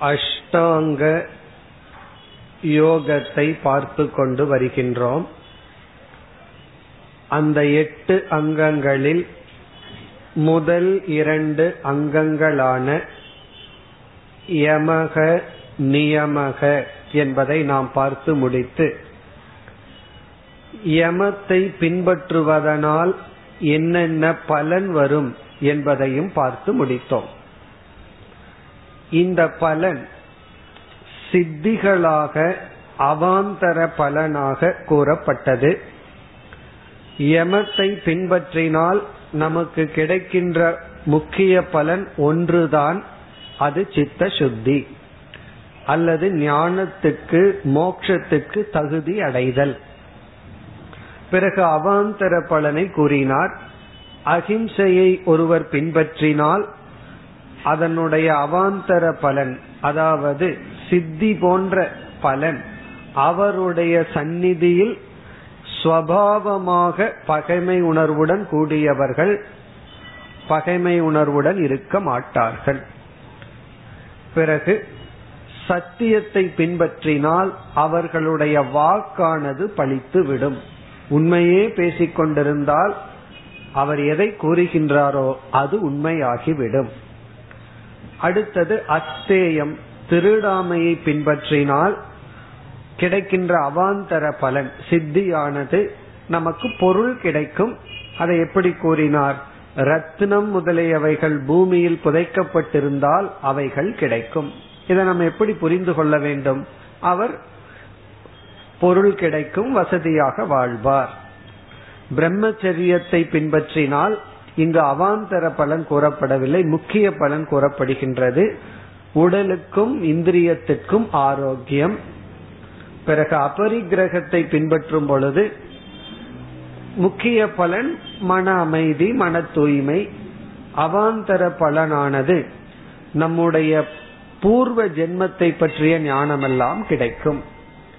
அஷ்டாங்க யோகத்தை பார்த்து கொண்டு வருகின்றோம். அந்த எட்டு அங்கங்களில் முதல் இரண்டு அங்கங்களான யமக நியமக என்பதை நாம் பார்த்து முடித்து யமத்தை பின்பற்றுவதனால் என்னென்ன பலன் வரும் என்பதையும் பார்த்து முடித்தோம். இந்த பலன் சித்திகளாக அவாந்தர பலனாக கூறப்பட்டது. யமத்தை பின்பற்றினால் நமக்கு கிடைக்கின்ற முக்கிய பலன் ஒன்றுதான் அது சித்த சுத்தி அல்லது ஞானத்துக்கு மோட்சத்துக்கு தகுதி அடைதல். பிறகு அவாந்தர பலனை கூறினார். அகிம்சையை ஒருவர் பின்பற்றினால் அதனுடைய அவாந்தர பலன் அதாவது சித்தி போன்ற பலன் அவருடைய சந்நிதியில் ஸ்வபாவமாக பகைமை உணர்வுடன் கூடியவர்கள் பகைமை உணர்வுடன் இருக்க மாட்டார்கள். பிறகு சத்தியத்தை பின்பற்றினால் அவர்களுடைய வாக்கானது பழித்து விடும் உண்மையே பேசிக்கொண்டிருந்தால் அவர் எதை கூறுகின்றாரோ அது உண்மையாகிவிடும். அடுத்தது அத்தேயம். திருடாமையை பின்பற்றினால் கிடைக்கின்ற அவாந்தர பலன் சித்தியானது நமக்கு பொருள் கிடைக்கும். அதை எப்படி கூறினார்? ரத்னம் முதலியவைகள் பூமியில் புதைக்கப்பட்டிருந்தால் அவைகள் கிடைக்கும். இதை நம்ம எப்படி புரிந்து கொள்ள வேண்டும்? அவர் பொருள் கிடைக்கும் வசதியாக வாழ்வார். பிரம்மச்சரியத்தை பின்பற்றினால் இங்கு அவாந்தர பலன் கூறப்படவில்லை முக்கிய பலன் கூறப்படுகின்றது. உடலுக்கும் இந்திரியத்திற்கும் ஆரோக்கியம். பிறகு அபரிக்கிரகத்தை பின்பற்றும் பொழுது முக்கிய பலன் மன அமைதி மன தூய்மை. அவாந்தர பலனானது நம்முடைய பூர்வ ஜென்மத்தை பற்றிய ஞானமெல்லாம் கிடைக்கும்.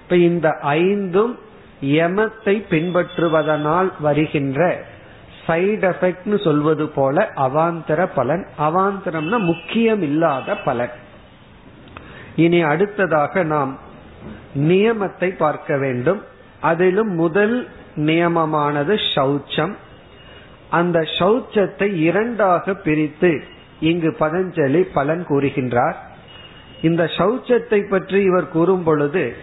இப்ப இந்த ஐந்தும் யமத்தை பின்பற்றுவதனால் வருகின்ற சைடு எஃபெக்ட்னு சொல்வது போல அவாந்தர பலன். அவாந்தரம்னா முக்கியம் இல்லாத பலன். இனி அடுத்ததாக நாம் நியமத்தை பார்க்க வேண்டும். அதிலும் முதல் நியமமானது சௌச்சம் அந்த சௌச்சத்தை இரண்டாக பிரித்து இங்கு பதஞ்சலி பலன் கூறுகின்றார். இந்த சௌச்சத்தை பற்றி இவர் கூறும் பொழுது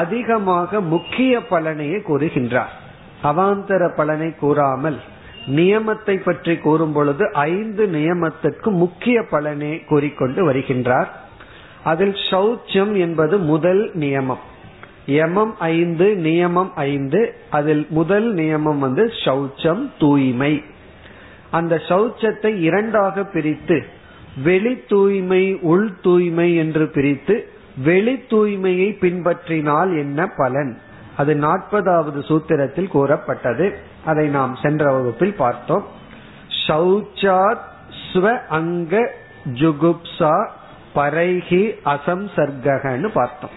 அதிகமாக முக்கிய பலனையே கூறுகின்றார். அவாந்தர பலனை கூறாமல் நியமத்தை பற்றி கூறும் பொழுது ஐந்து நியமத்துக்கு முக்கிய பலனே கூறிக்கொண்டு வருகின்றார். அதில் சௌச்சம் என்பது முதல் நியமம். யமம் ஐந்து நியமம் ஐந்து அதில் முதல் நியமம் வந்து சௌச்சம் தூய்மை. அந்த சௌச்சத்தை இரண்டாக பிரித்து வெளி தூய்மை உள் தூய்மை என்று பிரித்து வெளி தூய்மையை பின்பற்றினால் என்ன பலன்? அது நாற்பதாவது சூத்திரத்தில் கூறப்பட்டது. அதை நாம் சென்ற வகுப்பில் பார்த்தோம். சௌச்சாத் ஸ்வ அங்க ஜுகுப்சா பரைகி அசம்சர்கன்னு பார்த்தோம்.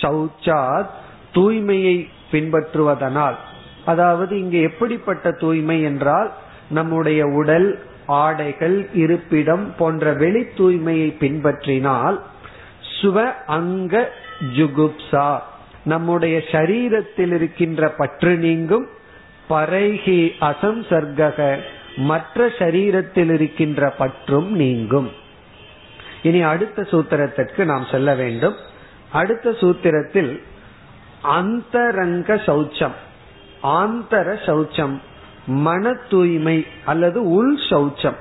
சௌச்சாத் தூய்மையை பின்பற்றுவதனால் அதாவது இங்கு எப்படிப்பட்ட தூய்மை என்றால் நம்முடைய உடல் ஆடைகள் இருப்பிடம் போன்ற வெளி தூய்மையை பின்பற்றினால் சுவ அங்க ஜுகுப்சா நம்முடைய சரீரத்தில் இருக்கின்ற பற்று நீங்கும். பரைகி அசம்சர்கக மற்ற சரீரத்தில் இருக்கின்ற பற்றும் நீங்கும். இனி அடுத்த சூத்திரத்திற்கு நாம் செல்ல வேண்டும். அடுத்த சூத்திரத்தில் அந்தரங்க சௌச்சம். ஆந்தர சௌச்சம். மன தூய்மை அல்லது உள் சௌச்சம்.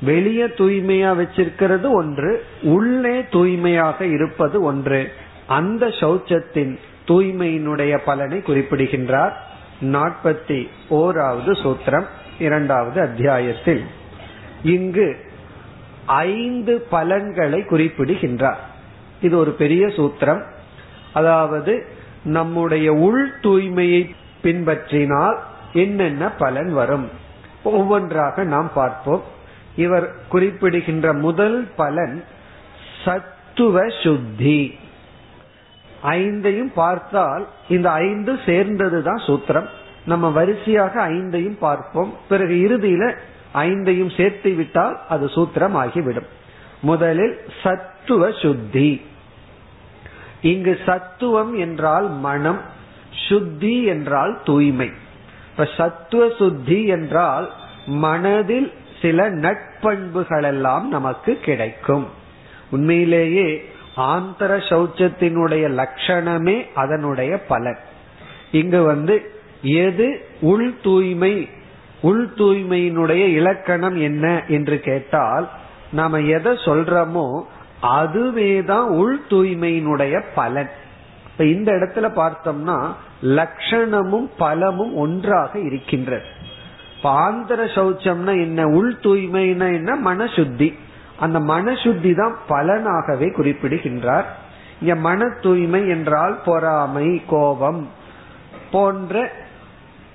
வெளியே தூய்மையா வச்சிருக்கிறது ஒன்று உள்ளே தூய்மையாக இருப்பது ஒன்று. அந்த சௌச்சத்தின் தூய்மையினுடைய பலனை குறிப்பிடுகின்றார். நாற்பத்தி ஓராவது சூத்திரம் இரண்டாவது அத்தியாயத்தில். இங்கு ஐந்து பலன்களை குறிப்பிடுகின்றார். இது ஒரு பெரிய சூத்திரம். அதாவது நம்முடைய உள் தூய்மையை பின்பற்றினால் என்னென்ன பலன் வரும்? ஒவ்வொன்றாக நாம் பார்ப்போம். இவர் குறிப்பிடுகின்ற முதல் பலன் சத்துவ சுத்தி. ஐந்தையும் பார்த்தால் இந்த ஐந்து சேர்ந்ததுதான் சூத்திரம். நம்ம வரிசையாக ஐந்தையும் பார்ப்போம். பிறகு இறுதியில ஐந்தையும் சேர்த்து விட்டால் அது சூத்திரம் ஆகிவிடும் முதலில் சத்துவ சுத்தி. இங்கு சத்துவம் என்றால் மனம் சுத்தி என்றால் தூய்மை. இப்ப சத்துவ சுத்தி என்றால் மனதில் சில நட்பண்புகள் எல்லாம் நமக்கு கிடைக்கும். உண்மையிலேயே ஆந்தர சௌச்சத்தினுடைய லட்சணமே அதனுடைய பலன். இங்கு வந்து எது உள் தூய்மை உள் தூய்மையினுடைய இலக்கணம் என்ன என்று கேட்டால் நாம எதை சொல்றோமோ அதுவேதான் உள் தூய்மையினுடைய பலன். இப்ப இந்த இடத்துல பார்த்தோம்னா லட்சணமும் பலமும் ஒன்றாக இருக்கின்றது. ஆந்திர சௌச்சம்னா என்ன உள் தூய்மைனா என்ன? மனசுத்தி. அந்த மனசுத்தி தான் பலனாகவே குறிப்பிடுகின்றார். இங்க மன தூய்மை என்றால் பொறாமை கோபம் போன்ற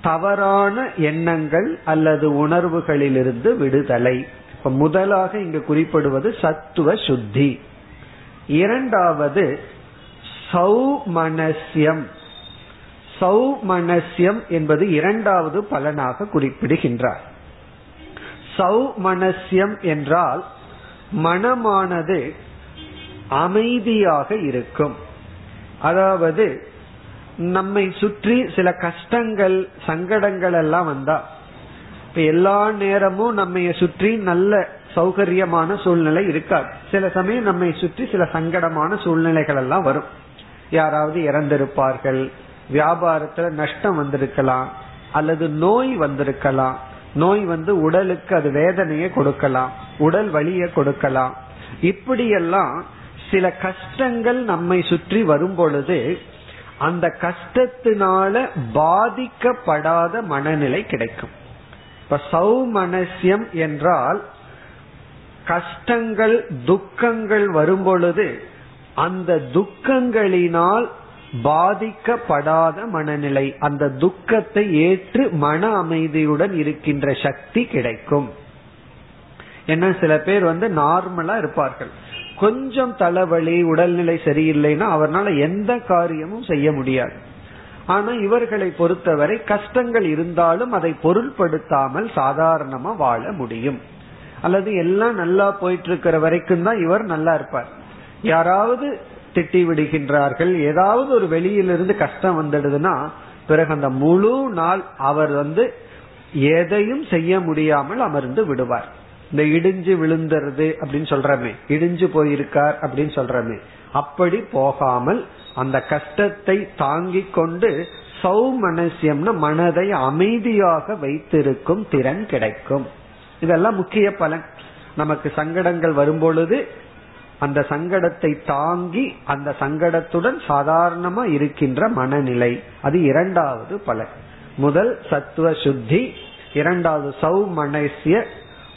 தவறான எண்ணங்கள் அல்லது உணர்வுகளிலிருந்து விடுதலை. இப்ப முதலாக இங்கு குறிப்பிடுவது சத்துவ சுத்தி. இரண்டாவது சௌமனசியம் சௌமனசியம் என்பது இரண்டாவது பலனாக குறிப்பிடுகின்றார். சௌமனசியம் என்றால் மனமானது அமைதியாக இருக்கும். அதாவது நம்மை சுற்றி சில கஷ்டங்கள் சங்கடங்கள் எல்லாம் வந்தா இப்ப எல்லா நேரமும் நம்ம சுற்றி நல்ல சௌகரியமான சூழ்நிலை இருக்காது. சில சமயம் நம்மை சுற்றி சில சங்கடமான சூழ்நிலைகள் எல்லாம் வரும். யாராவது இறந்திருப்பார்கள் வியாபாரத்துல நஷ்டம் வந்திருக்கலாம் அல்லது நோய் வந்திருக்கலாம். நோய் வந்து உடலுக்கு அது வேதனையை கொடுக்கலாம். உடல் வலியை கொடுக்கலாம். இப்படியெல்லாம் சில கஷ்டங்கள் நம்மை சுற்றி வரும் பொழுது அந்த கஷ்டத்தினால பாதிக்கப்படாத மனநிலை கிடைக்கும். இப்ப சௌமனசியம் என்றால் கஷ்டங்கள் துக்கங்கள் வரும் பொழுது அந்த துக்கங்களினால் பாதிக்கப்படாத மனநிலை அந்த துக்கத்தை ஏற்று மன அமைதியுடன் இருக்கின்ற சக்தி கிடைக்கும். ஏன்னா சில பேர் வந்து நார்மலா இருப்பார்கள். கொஞ்சம் தலைவலி உடல்நிலை சரியில்லைன்னா அவரால் எந்த காரியமும் செய்ய முடியாது. ஆனா இவர்களை பொறுத்தவரை கஷ்டங்கள் இருந்தாலும் அதை பொருள்படுத்தாமல் சாதாரணமா வாழ முடியும். அல்லது எல்லாம் நல்லா போயிட்டு இருக்கிற வரைக்கும் தான் இவர் நல்லா இருப்பார். யாராவது திட்டி விடுகின்றார்கள் ஏதாவது ஒரு வெளியிலிருந்து கஷ்டம் வந்துடுதுன்னா பிறகு அந்த முழு நாள் அவர் வந்து எதையும் செய்ய முடியாமல் அமர்ந்து விடுவார். இந்த இடிஞ்சு விழுந்துறது அப்படின்னு சொல்றமே. இடிஞ்சு போயிருக்கார் அப்படின்னு சொல்றமே. அப்படி போகாமல் அந்த கஷ்டத்தை தாங்கிக் கொண்டு சௌமனசியம்னு மனதை அமைதியாக வைத்திருக்கும் திறன் கிடைக்கும். இதெல்லாம் முக்கிய பலன். நமக்கு சங்கடங்கள் வரும்பொழுது அந்த சங்கடத்தை தாங்கி அந்த சங்கடத்துடன் சாதாரணமா இருக்கின்ற மனநிலை. அது இரண்டாவது பலன். முதல் சத்துவ சுத்தி இரண்டாவது சௌமனசிய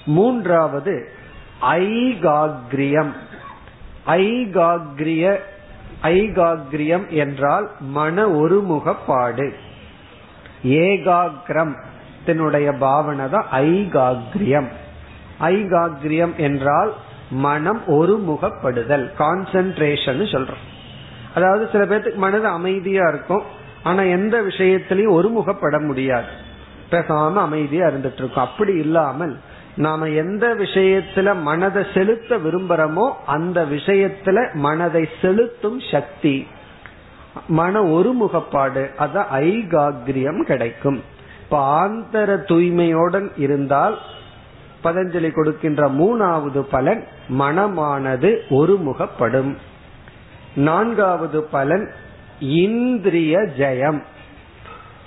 மூன்றாவது ஐகாகிரியம். ஐகாகிரிய ஐகாகிரியம் என்றால் மன ஒருமுகப்பாடு. ஏகாகிரம் தன்னுடைய பாவனை தான் ஐகாகிரியம். ஐகாகிரியம் என்றால் மனம் ஒருமுகப்படுதல் கான்சென்ட்ரேஷன் சொல்றோம். அதாவது சில பேர்த்துக்கு மனது அமைதியா இருக்கும் ஆனா எந்த விஷயத்திலையும் ஒருமுகப்பட முடியாது. பேசாம அமைதியா இருந்துட்டு இருக்கும். அப்படி இல்லாமல் நாம எந்த விஷயத்துல மனதை செலுத்த விரும்புறோமோ அந்த விஷயத்துல மனதை செலுத்தும் சக்தி. மன ஒருமுகப்பாடு அத ஐகாகிரியம் கிடைக்கும். இப்ப ஆந்தர தூய்மையுடன் இருந்தால் பதஞ்சலி கொடுக்கின்ற மூணாவது பலன் மனமானது ஒருமுகப்படும். நான்காவது பலன் இந்திரிய ஜெயம்.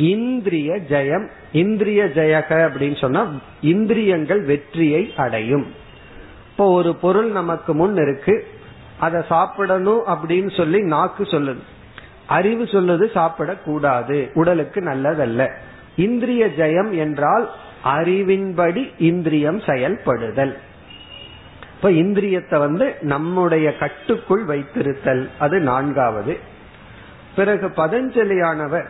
இந்திரிய ஜெயம் இந்திரிய ஜெயக அப்படின்னு சொன்னா இந்திரியங்கள் வெற்றியை அடையும். இப்போ ஒரு பொருள் நமக்கு முன் இருக்கு அதை சாப்பிடணும் அப்படின்னு சொல்லி நாக்கு சொல்லுது. அறிவு சொல்லுது சாப்பிடக்கூடாது உடலுக்கு நல்லதல்ல. இந்திரிய ஜெயம் என்றால் அறிவின்படி இந்திரியம் செயல்படுதல். இப்ப இந்திரியத்தை வந்து நம்முடைய கட்டுக்குள் வைத்திருத்தல் அது நான்காவது. பிறகு பதஞ்சலியானவர்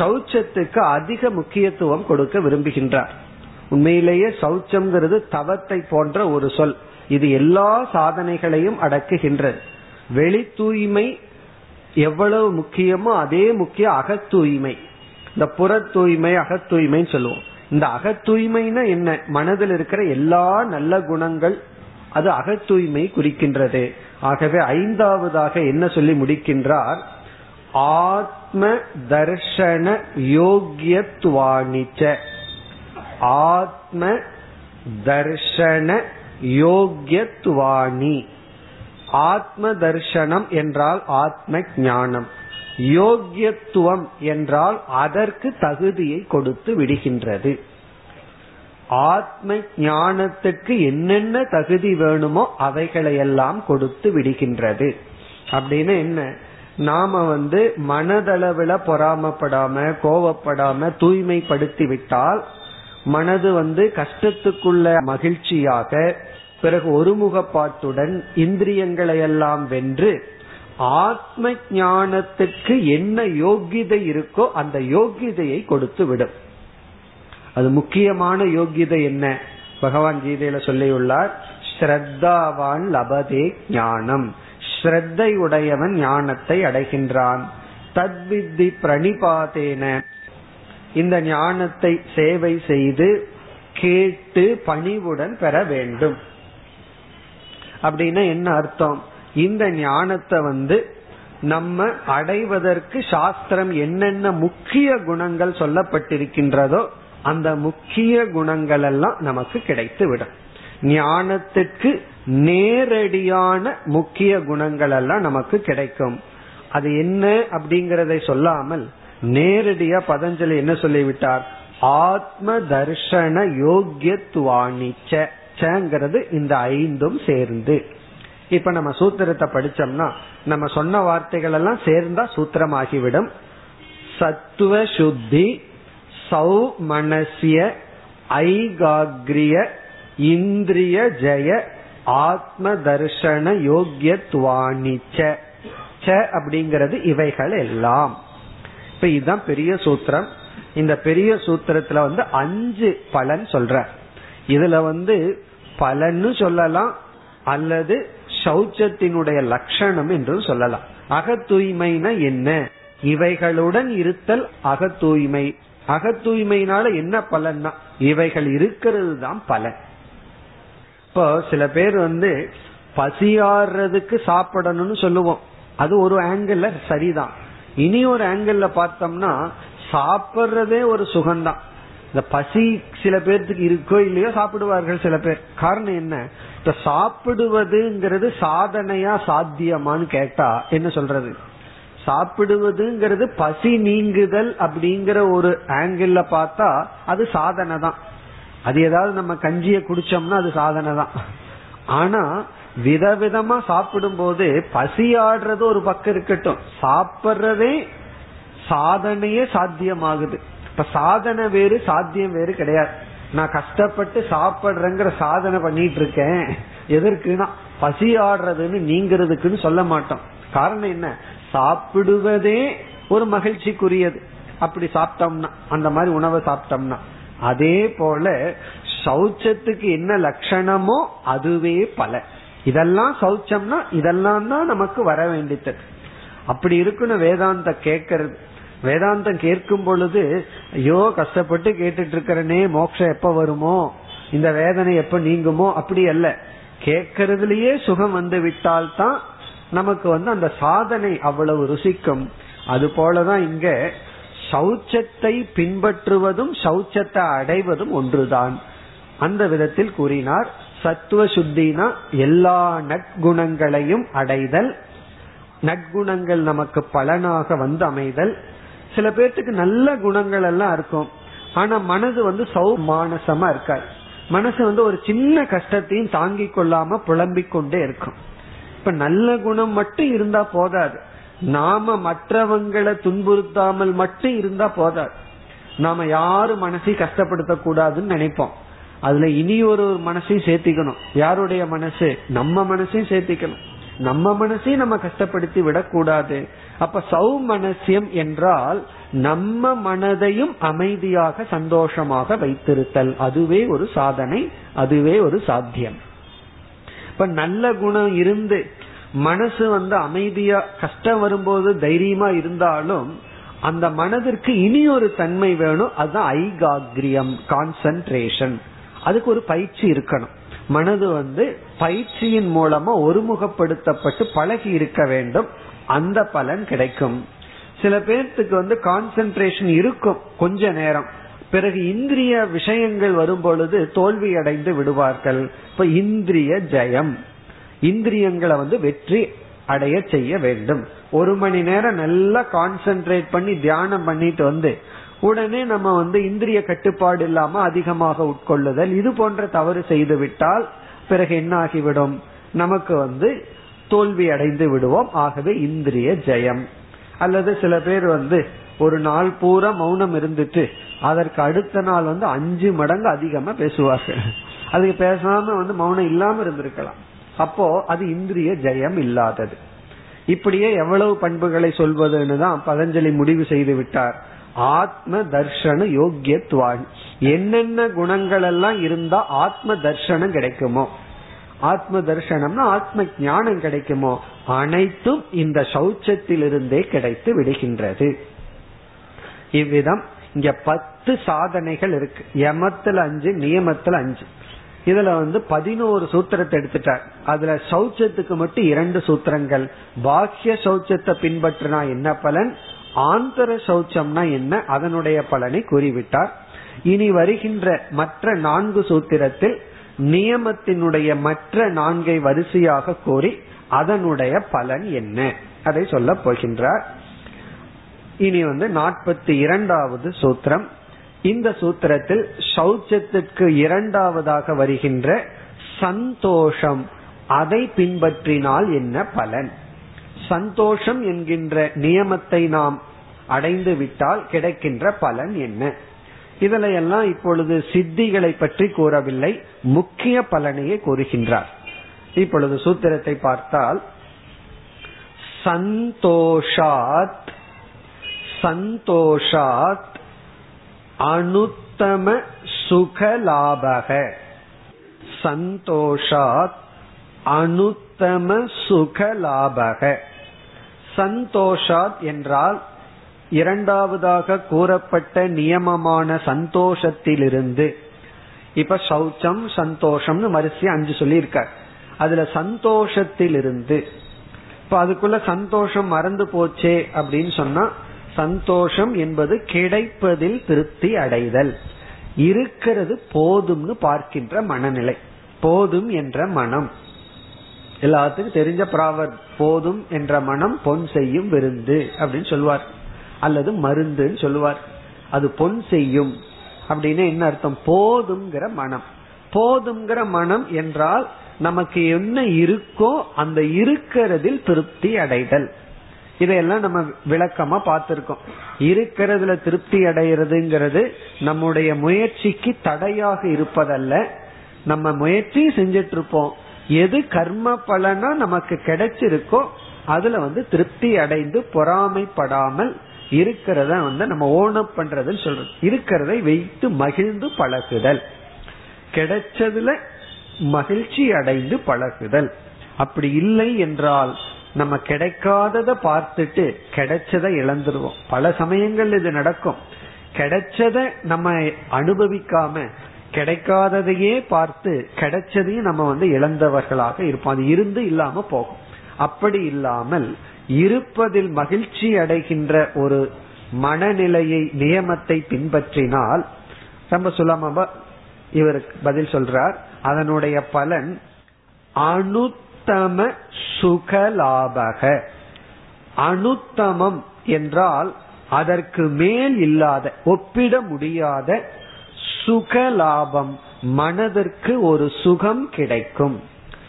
சௌச்சத்துக்கு அதிக முக்கியத்துவம் கொடுக்க விரும்புகின்றார். உண்மையிலேயே சௌச்சம்ங்கிறது தவத்தை போன்ற ஒரு சொல். இது எல்லா சாதனைகளையும் அடக்குகின்றது. வெளி தூய்மை எவ்வளவு முக்கியமோ அதே முக்கிய அகத்தூய்மை இந்த புற தூய்மை அகத்தூய்மைன்னு சொல்லுவோம். இந்த அகத்தூய்மைனா என்ன? மனதில் இருக்கிற எல்லா நல்ல குணங்கள் அது அகத்தூய்மை குறிக்கின்றது. ஆகவே ஐந்தாவதாக என்ன சொல்லி முடிக்கின்றார்? ஆத் ஆத்ம தர்ஷன யோகியத்வாணிச்ச ஆத்ம தர்ஷன யோகியத்வாணி ஆத்ம தர்ஷனம் என்றால் ஆத்ம ஞானம் யோக்கியத்துவம் என்றால் அதற்கு தகுதியை கொடுத்து விடுகின்றது ஆத்ம ஞானத்துக்கு என்னென்ன தகுதி வேணுமோ அவைகளையெல்லாம் கொடுத்து விடுகின்றது அப்படின்னு என்ன நாம வந்து மனதளவுல பொறாமப்படாம கோவப்படாம தூய்மைப்படுத்தி விட்டால் மனது வந்து கஷ்டத்துக்குள்ள மகிழ்ச்சியாக பிறகு ஒருமுகப்பாட்டுடன் இந்திரியங்களை எல்லாம் வென்று ஆத்ம ஞானத்துக்கு என்ன யோகிதை இருக்கோ அந்த யோகிதையை கொடுத்து விடும் அது முக்கியமான யோகிதை என்ன? பகவான் கீதையில சொல்லியுள்ளார் ஸ்ரத்தாவான் லபதே ஞானம். ஸ்ரத்தையுடையவன் ஞானத்தை அடைகின்றான். தத்வித்தி பிரணிபாதேன. இந்த ஞானத்தை சேவை செய்து கேட்டு பணிவுடன் பெற வேண்டும். அப்படின்னா என்ன அர்த்தம்? இந்த ஞானத்தை வந்து நம்ம அடைவதற்கு சாஸ்திரம் என்னென்ன முக்கிய குணங்கள் சொல்லப்பட்டிருக்கின்றதோ அந்த முக்கிய குணங்கள் எல்லாம் நமக்கு கிடைத்து விடும் ஞானத்துக்கு நேரடியான முக்கிய குணங்கள் எல்லாம் நமக்கு கிடைக்கும். அது என்ன அப்படிங்கறதை சொல்லாமல் நேரடியா பதஞ்சலி என்ன சொல்லிவிட்டார்? ஆத்ம தர்ஷன யோகியத்துவாணிச்சங்கிறது இந்த ஐந்தும் சேர்ந்து. இப்ப நம்ம சூத்திரத்தை படிச்சோம்னா நம்ம சொன்ன வார்த்தைகள் எல்லாம் சேர்ந்தா சூத்திரமாகிவிடும். சத்துவ சுத்தி சௌ மனசிய ஐகாகிரிய இந்திரிய ஜெய ஆத்ம தர்ஷன யோகியத்வாணிச்ச ச அப்படிங்கிறது இவைகள் எல்லாம். இப்ப இதுதான் பெரிய சூத்திரம். இந்த பெரிய சூத்திரத்துல வந்து அஞ்சு பலன் சொல்ற. இதுல வந்து பலன்னு சொல்லலாம் அல்லது சௌச்சத்தினுடைய லட்சணம் என்று சொல்லலாம். அகத்தூய்மைனா என்ன? இவைகளுடன் இருத்தல் அகத்தூய்மை. தூய்மை என்ன பலன்னா? இவைகள் இருக்கிறது தான் பலன். இப்போ சில பேர் வந்து பசியாடுறதுக்கு சாப்பிடணும்னு சொல்லுவோம். அது ஒரு ஆங்கிள் சரிதான். இனி ஒரு ஆங்கிள் பார்த்தோம்னா சாப்பிட்றதே ஒரு சுகம்தான். இந்த பசி சில பேர்த்துக்கு இருக்கோ இல்லையோ சாப்பிடுவார்கள் சில பேர். காரணம் என்ன? இப்ப சாப்பிடுவதுங்கிறது சாதனையா சாத்தியமான்னு கேட்டா என்ன சொல்றது? சாப்பிடுவதுங்கிறது பசி நீங்குதல் அப்படிங்கிற ஒரு ஆங்கிள் பார்த்தா அது சாதனை தான் அது ஏதாவது நம்ம கஞ்சிய குடிச்சோம்னா அது சாதனை தான். ஆனா விதவிதமா சாப்பிடும் போது பசி ஆடுறது ஒரு பக்கம் இருக்கட்டும். சாப்பிட்றதே சாதனையே சாத்தியமாகுது. இப்ப சாதனை வேறு சாத்தியம் வேறு கிடையாது. நான் கஷ்டப்பட்டு சாப்பிடுறேங்கிற சாதனை பண்ணிட்டு இருக்கேன் எதற்குனா பசி ஆடுறதுன்னு நீங்கிறதுக்குன்னு சொல்ல மாட்டோம். காரணம் என்ன? சாப்பிடுவதே ஒரு மகிழ்ச்சிக்குரியது. அப்படி சாப்பிட்டோம்னா அந்த மாதிரி உணவை சாப்பிட்டோம்னா. அதே போல சௌச்சத்துக்கு என்ன லட்சணமோ அதுவே பல. இதெல்லாம் சௌச்சம்னா இதெல்லாம் தான் நமக்கு வர வேண்டியது. அப்படி இருக்குன்னு வேதாந்த கேட்கறது. வேதாந்தம் கேட்கும் பொழுது ஐயோ கஷ்டப்பட்டு கேட்டுட்டு இருக்கிறனே மோட்சம் எப்ப வருமோ இந்த வேதனை எப்ப நீங்குமோ அப்படி அல்ல. கேட்கறதுலயே சுகம் வந்து விட்டால் தான் நமக்கு வந்து அந்த சாதனை அவ்வளவு ருசிக்கும். அது போலதான் இங்க சௌச்சத்தை பின்பற்றுவதும் சௌச்சத்தை அடைவதும் ஒன்றுதான். அந்த விதத்தில் கூறினார் சத்துவ சுத்தினா எல்லா நற்குணங்களையும் அடைதல். நற்குணங்கள் நமக்கு பலனாக வந்து அமைதல். சில பேர்த்துக்கு நல்ல குணங்கள் எல்லாம் இருக்கும். ஆனா மனது வந்து சௌமானசமா இருக்காது. மனசு வந்து ஒரு சின்ன கஷ்டத்தையும் தாங்கிக் கொள்ளாம புலம்பிக் கொண்டே இருக்கும். இப்ப நல்ல குணம் மட்டும் இருந்தா போதாது. நாம மற்றவங்களை துன்புறுத்தாமல் மட்டும் இருந்தா போதாது. நாம யாரு மனசையும் கஷ்டப்படுத்த கூடாதுன்னு நினைப்போம். அதுல இனி ஒரு மனசையும் சேர்த்திக்கணும். யாருடைய மனசு? நம்ம மனசையும் சேர்த்திக்கணும். நம்ம மனசையும் நம்ம கஷ்டப்படுத்தி விடக்கூடாது அப்ப சௌ மனசியம் என்றால் நம்ம மனதையும் அமைதியாக சந்தோஷமாக வைத்திருத்தல். அதுவே ஒரு சாதனை அதுவே ஒரு சாத்தியம். இப்ப நல்ல குணம் இருந்து மனசு வந்து அமைதியா கஷ்டம் வரும்போது தைரியமா இருந்தாலும் அந்த மனதிற்கு இனி ஒரு தன்மை வேணும். அதுதான் ஐகாகிரியம் கான்சன்ட்ரேஷன் அதுக்கு ஒரு பயிற்சி இருக்கணும். மனது வந்து பயிற்சியின் மூலமா ஒருமுகப்படுத்தப்பட்டு பழகி இருக்க வேண்டும். அந்த பலன் கிடைக்கும். சில பேர்த்துக்கு வந்து கான்சென்ட்ரேஷன் இருக்கும் கொஞ்ச நேரம். பிறகு இந்திரிய விஷயங்கள் வரும் பொழுது தோல்வி அடைந்து விடுவார்கள். இப்ப இந்திரிய ஜெயம். இந்திரியங்களை வந்து வெற்றி அடைய செய்ய வேண்டும். ஒரு மணி நேரம் நல்லா கான்சென்ட்ரேட் பண்ணி தியானம் பண்ணிட்டு வந்து உடனே நம்ம வந்து இந்திரிய கட்டுப்பாடு இல்லாம அதிகமாக உட்கொள்ளுதல் இது போன்ற தவறு செய்து விட்டால் பிறகு என்ன ஆகிவிடும் நமக்கு வந்து தோல்வி அடைந்து விடுவோம். ஆகவே இந்திரிய ஜெயம். அல்லது சில பேர் வந்து ஒரு நாள் பூரா மௌனம் இருந்துட்டு அதற்கு அடுத்த நாள் வந்து அஞ்சு மடங்கு அதிகமா பேசுவார்கள். அதுக்கு பேசாம வந்து மௌனம் இல்லாம இருந்திருக்கலாம். அப்போ அது இந்திரிய ஜெயம் இல்லாதது. இப்படியே எவ்வளவு பண்புகளை சொல்வதுன்னு தான் பதஞ்சலி முடிவு செய்து விட்டார். ஆத்ம தர்ஷன யோக்கியத்துவான். என்னென்ன குணங்கள் எல்லாம் இருந்தா ஆத்ம தர்ஷனம் கிடைக்குமோ? ஆத்ம தர்ஷனம்னா ஆத்ம ஞானம் கிடைக்குமோ? அனைத்தும் இந்த சௌச்சத்திலிருந்தே கிடைத்து விடுகின்றது. இவ்விதம் இங்க பத்து சாதனைகள் இருக்கு. யமத்துல அஞ்சு நியமத்துல அஞ்சு. இதுல வந்து பதினோரு சூத்திரத்தை எடுத்துட்டார். அதுல சௌச்சத்துக்கு மட்டும் இரண்டு சூத்திரங்கள். பாக்கிய சௌச்சத்தை பின்பற்றினா என்ன பலன்? ஆந்தர சௌச்சம்னா என்ன? அதனுடைய பலனை கூறிவிட்டார். இனி வருகின்ற மற்ற நான்கு சூத்திரத்தில் நியமத்தினுடைய மற்ற நான்கை வரிசையாக கூறி அதனுடைய பலன் என்ன? அதை சொல்ல போகின்றார். இனி வந்து நாற்பத்தி இரண்டாவது சூத்திரம். இந்த சூத்திரத்தில் சௌச்சத்திற்கு இரண்டாவதாக வருகின்ற சந்தோஷம். அதை பின்பற்றினால் என்ன பலன்? சந்தோஷம் என்கின்ற நியமத்தை நாம் அடைந்து விட்டால் கிடைக்கின்ற பலன் என்ன? இதுல எல்லாம் இப்பொழுது சித்திகளை பற்றி கூறவில்லை. முக்கிய பலனையே கூறுகின்றார். இப்பொழுது சூத்திரத்தை பார்த்தால் சந்தோஷாத் சந்தோஷாத் அனுத்தம சுகலாபக. சந்தோஷாத் அனுத்தம சுகலாபக. சந்தோஷாத் என்றால் இரண்டாவதாக கூறப்பட்ட நியமமான சந்தோஷத்திலிருந்து. இப்ப சௌச்சம் சந்தோஷம்னு வரிசை அஞ்சு சொல்லியிருக்கார். அதுல சந்தோஷத்திலிருந்து. இப்ப அதுக்குள்ள சந்தோஷம் மறந்து போச்சே அப்படின்னு சொன்னா சந்தோஷம் என்பது கிடைப்பதில் திருப்தி அடைதல். இருக்கிறது போதும்னு பார்க்கின்ற மனநிலை. போதும் என்ற மனம். எல்லாத்துக்கும் தெரிஞ்ச பிராவர் போதும் என்ற மனம் பொன் செய்யும் விருந்து அப்படின்னு சொல்லுவார் அல்லது மருந்துன்னு சொல்லுவார் அது பொன் செய்யும். அப்படின்னு என்ன அர்த்தம்? போதுங்கிற மனம். போதுங்கிற மனம் என்றால் நமக்கு என்ன இருக்கோ அந்த இருக்கிறதில் திருப்தி அடைதல். இதையெல்லாம் நம்ம விளக்கமா பார்த்திருக்கோம். இருக்கிறதுல திருப்தி அடைகிறதுங்கிறது நம்முடைய முயற்சிக்கு தடையாக இருப்பதல்ல. நம்ம முயற்சி செஞ்சிட்டு இருப்போம் எது கர்ம பலனா நமக்கு கிடைச்சிருக்கோ அதுல வந்து திருப்தி அடைந்து பொறாமைப்படாமல் இருக்கிறத வந்து நம்ம ஓனப் பண்றதுன்னு சொல்றோம் இருக்கிறதை வைத்து மகிழ்ந்து பழகுதல். கிடைச்சதுல மகிழ்ச்சி அடைந்து பழகுதல். அப்படி இல்லை என்றால் நம்ம கிடைக்காதத பார்த்துட்டு கிடைச்சதை இழந்துருவோம். பல சமயங்கள் இது நடக்கும். கிடைச்சத நம்ம அனுபவிக்காம கிடைக்காததையே பார்த்து கிடைச்சதையும் நம்ம வந்து இழந்தவர்களாக இருப்போம். அது இருந்து இல்லாம போகும். அப்படி இல்லாமல் இருப்பதில் மகிழ்ச்சி அடைகின்ற ஒரு மனநிலையை நியமத்தை பின்பற்றினால் ரொம்ப சுலபமா இவருக்கு பதில் சொல்றார். அதனுடைய பலன் அணு அனுத்தம சுகலாபக. அனுத்தமம் என்றால் அதற்கு மேல் இல்லாத ஒப்பிட முடியாத சுகலாபம் மனதிற்கு ஒரு சுகம் கிடைக்கும்.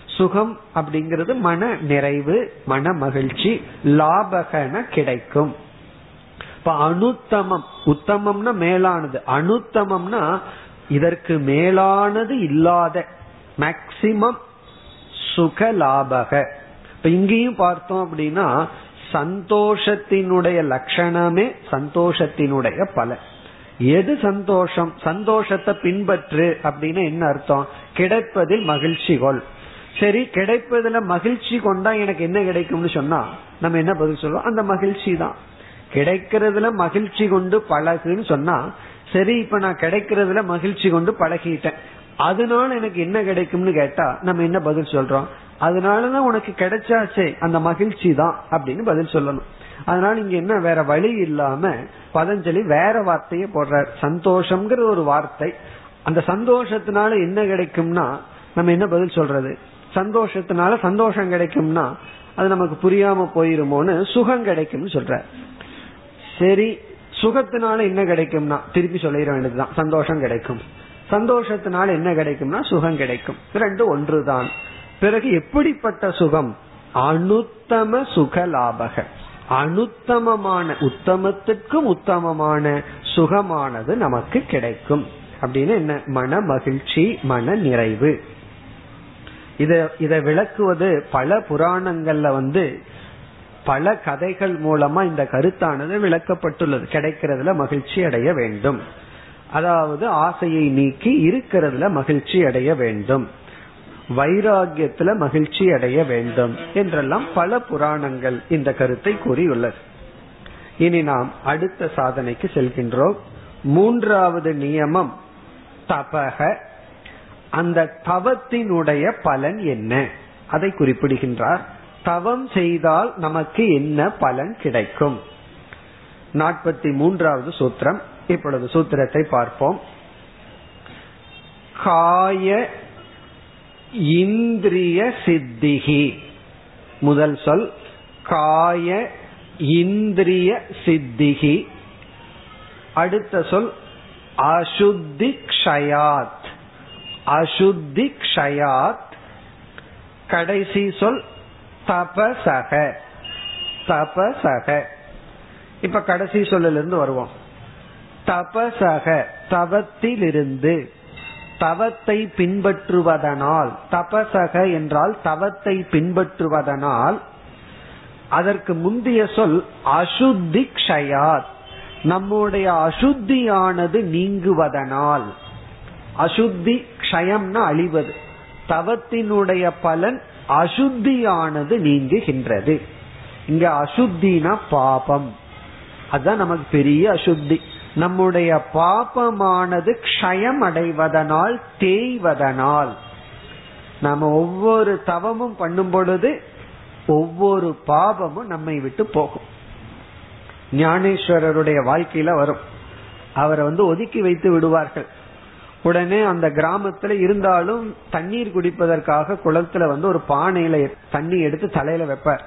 சுகம் அப்படிங்கிறது மன நிறைவு மன மகிழ்ச்சி லாபகன கிடைக்கும். இப்ப அனுத்தமம் உத்தமம்னா மேலானது. அனுத்தமம்னா இதற்கு மேலானது இல்லாத மேக்சிமம் சுக லாபக இப்ப இங்கேயும் பார்த்தோம் அப்படின்னா சந்தோஷத்தினுடைய லட்சணமே சந்தோஷத்தினுடைய பலன். எது சந்தோஷம்? சந்தோஷத்தை பின்பற்று அப்படின்னு என்ன அர்த்தம்? கிடைப்பதில் மகிழ்ச்சி கொள். சரி கிடைப்பதுல மகிழ்ச்சி கொண்டா எனக்கு என்ன கிடைக்கும்னு சொன்னா நம்ம என்ன பதில் சொல்லுவோம் அந்த மகிழ்ச்சி தான். கிடைக்கிறதுல மகிழ்ச்சி கொண்டு பழகுன்னு சொன்னா சரி இப்ப நான் கிடைக்கிறதுல மகிழ்ச்சி கொண்டு பழகிட்டேன். அதனால எனக்கு என்ன கிடைக்கும்னு கேட்டா நம்ம என்ன பதில் சொல்றோம்? அதனாலதான் உனக்கு கிடைச்சாச்சே அந்த மகிழ்ச்சி தான் அப்படின்னு பதில் சொல்லணும். அதனால இங்க என்ன வேற வழி இல்லாம பதஞ்சலி வேற வார்த்தையை போடுறார். சந்தோஷம்ங்கிற ஒரு வார்த்தை. அந்த சந்தோஷத்தினால என்ன கிடைக்கும்னா நம்ம என்ன பதில் சொல்றது? சந்தோஷத்தினால சந்தோஷம் கிடைக்கும்னா அது நமக்கு புரியாம போயிருமோன்னு சுகம் கிடைக்கும்னு சொல்ற சரி சுகத்தினால என்ன கிடைக்கும்னா திருப்பி சொல்லிட வேண்டியதுதான். சந்தோஷம் கிடைக்கும். சந்தோஷத்தினால என்ன கிடைக்கும்னா சுகம் கிடைக்கும். ரெண்டு ஒன்றுதான். பிறகு எப்படிப்பட்ட சுகம்? அனுத்தம சுக லாபக அனுத்தமமான உத்தமத்திற்கும் உத்தமமான சுகமானது நமக்கு கிடைக்கும். அப்படின்னு என்ன? மன மகிழ்ச்சி மன நிறைவு. இத இதை விளக்குவது பல புராணங்கள்ல வந்து பல கதைகள் மூலமா இந்த கருத்தானது விளக்கப்பட்டுள்ளது. கிடைக்கிறதுல மகிழ்ச்சி அடைய வேண்டும். அதாவது ஆசையை நீக்கி இருக்கிறதுல மகிழ்ச்சி அடைய வேண்டும். வைராகியத்துல மகிழ்ச்சி அடைய வேண்டும் என்றெல்லாம் பல புராணங்கள் இந்த கருத்தை கூறியுள்ளது. இனி நாம் அடுத்த சாதனைக்கு செல்கின்றோம். மூன்றாவது நியமம் தபக அந்த தவத்தினுடைய பலன் என்ன? அதை குறிப்பிடுகின்றார். தவம் செய்தால் நமக்கு என்ன பலன் கிடைக்கும்? நாற்பத்தி மூன்றாவது சூத்திரம். இப்பொழுது சூத்திரத்தை பார்ப்போம். காய இந்திரிய சித்திகி. முதல் சொல் காய இந்திரிய சித்திகி. அடுத்த சொல் அசுத்தி க்ஷயாத். அசுத்தி க்ஷயாத். கடைசி சொல் தபசக. தபசக. இப்ப கடைசி சொல்லிலிருந்து வருவோம். தபசக தவத்திலிருந்து தவத்தை பின்பற்றுவதனால் தபசக என்றால் தவத்தை பின்பற்றுவதனால் அதற்கு முந்தைய சொல் அசுத்தி க்ஷயாத் நம்முடைய அசுத்தியானது நீங்குவதனால். அசுத்தி க்ஷயம்னா அழிவது. தவத்தினுடைய பலன் அசுத்தியானது நீங்குகின்றது. இங்க அசுத்தினா பாபம். அதுதான் நமக்கு பெரிய அசுத்தி. நம்முடைய பாபமானது க்ஷயம் அடைவதனால் தேய்வதனால். நம்ம ஒவ்வொரு தவமும் பண்ணும் பொழுது ஒவ்வொரு பாபமும் நம்மை விட்டு போகும். ஞானேஸ்வரருடைய வாழ்க்கையில வரும். அவரை வந்து ஒதுக்கி வைத்து விடுவார்கள். உடனே அந்த கிராமத்துல இருந்தாலும் தண்ணீர் குடிப்பதற்காக குளத்துல வந்து ஒரு பானையில தண்ணி எடுத்து தலையில வைப்பார்.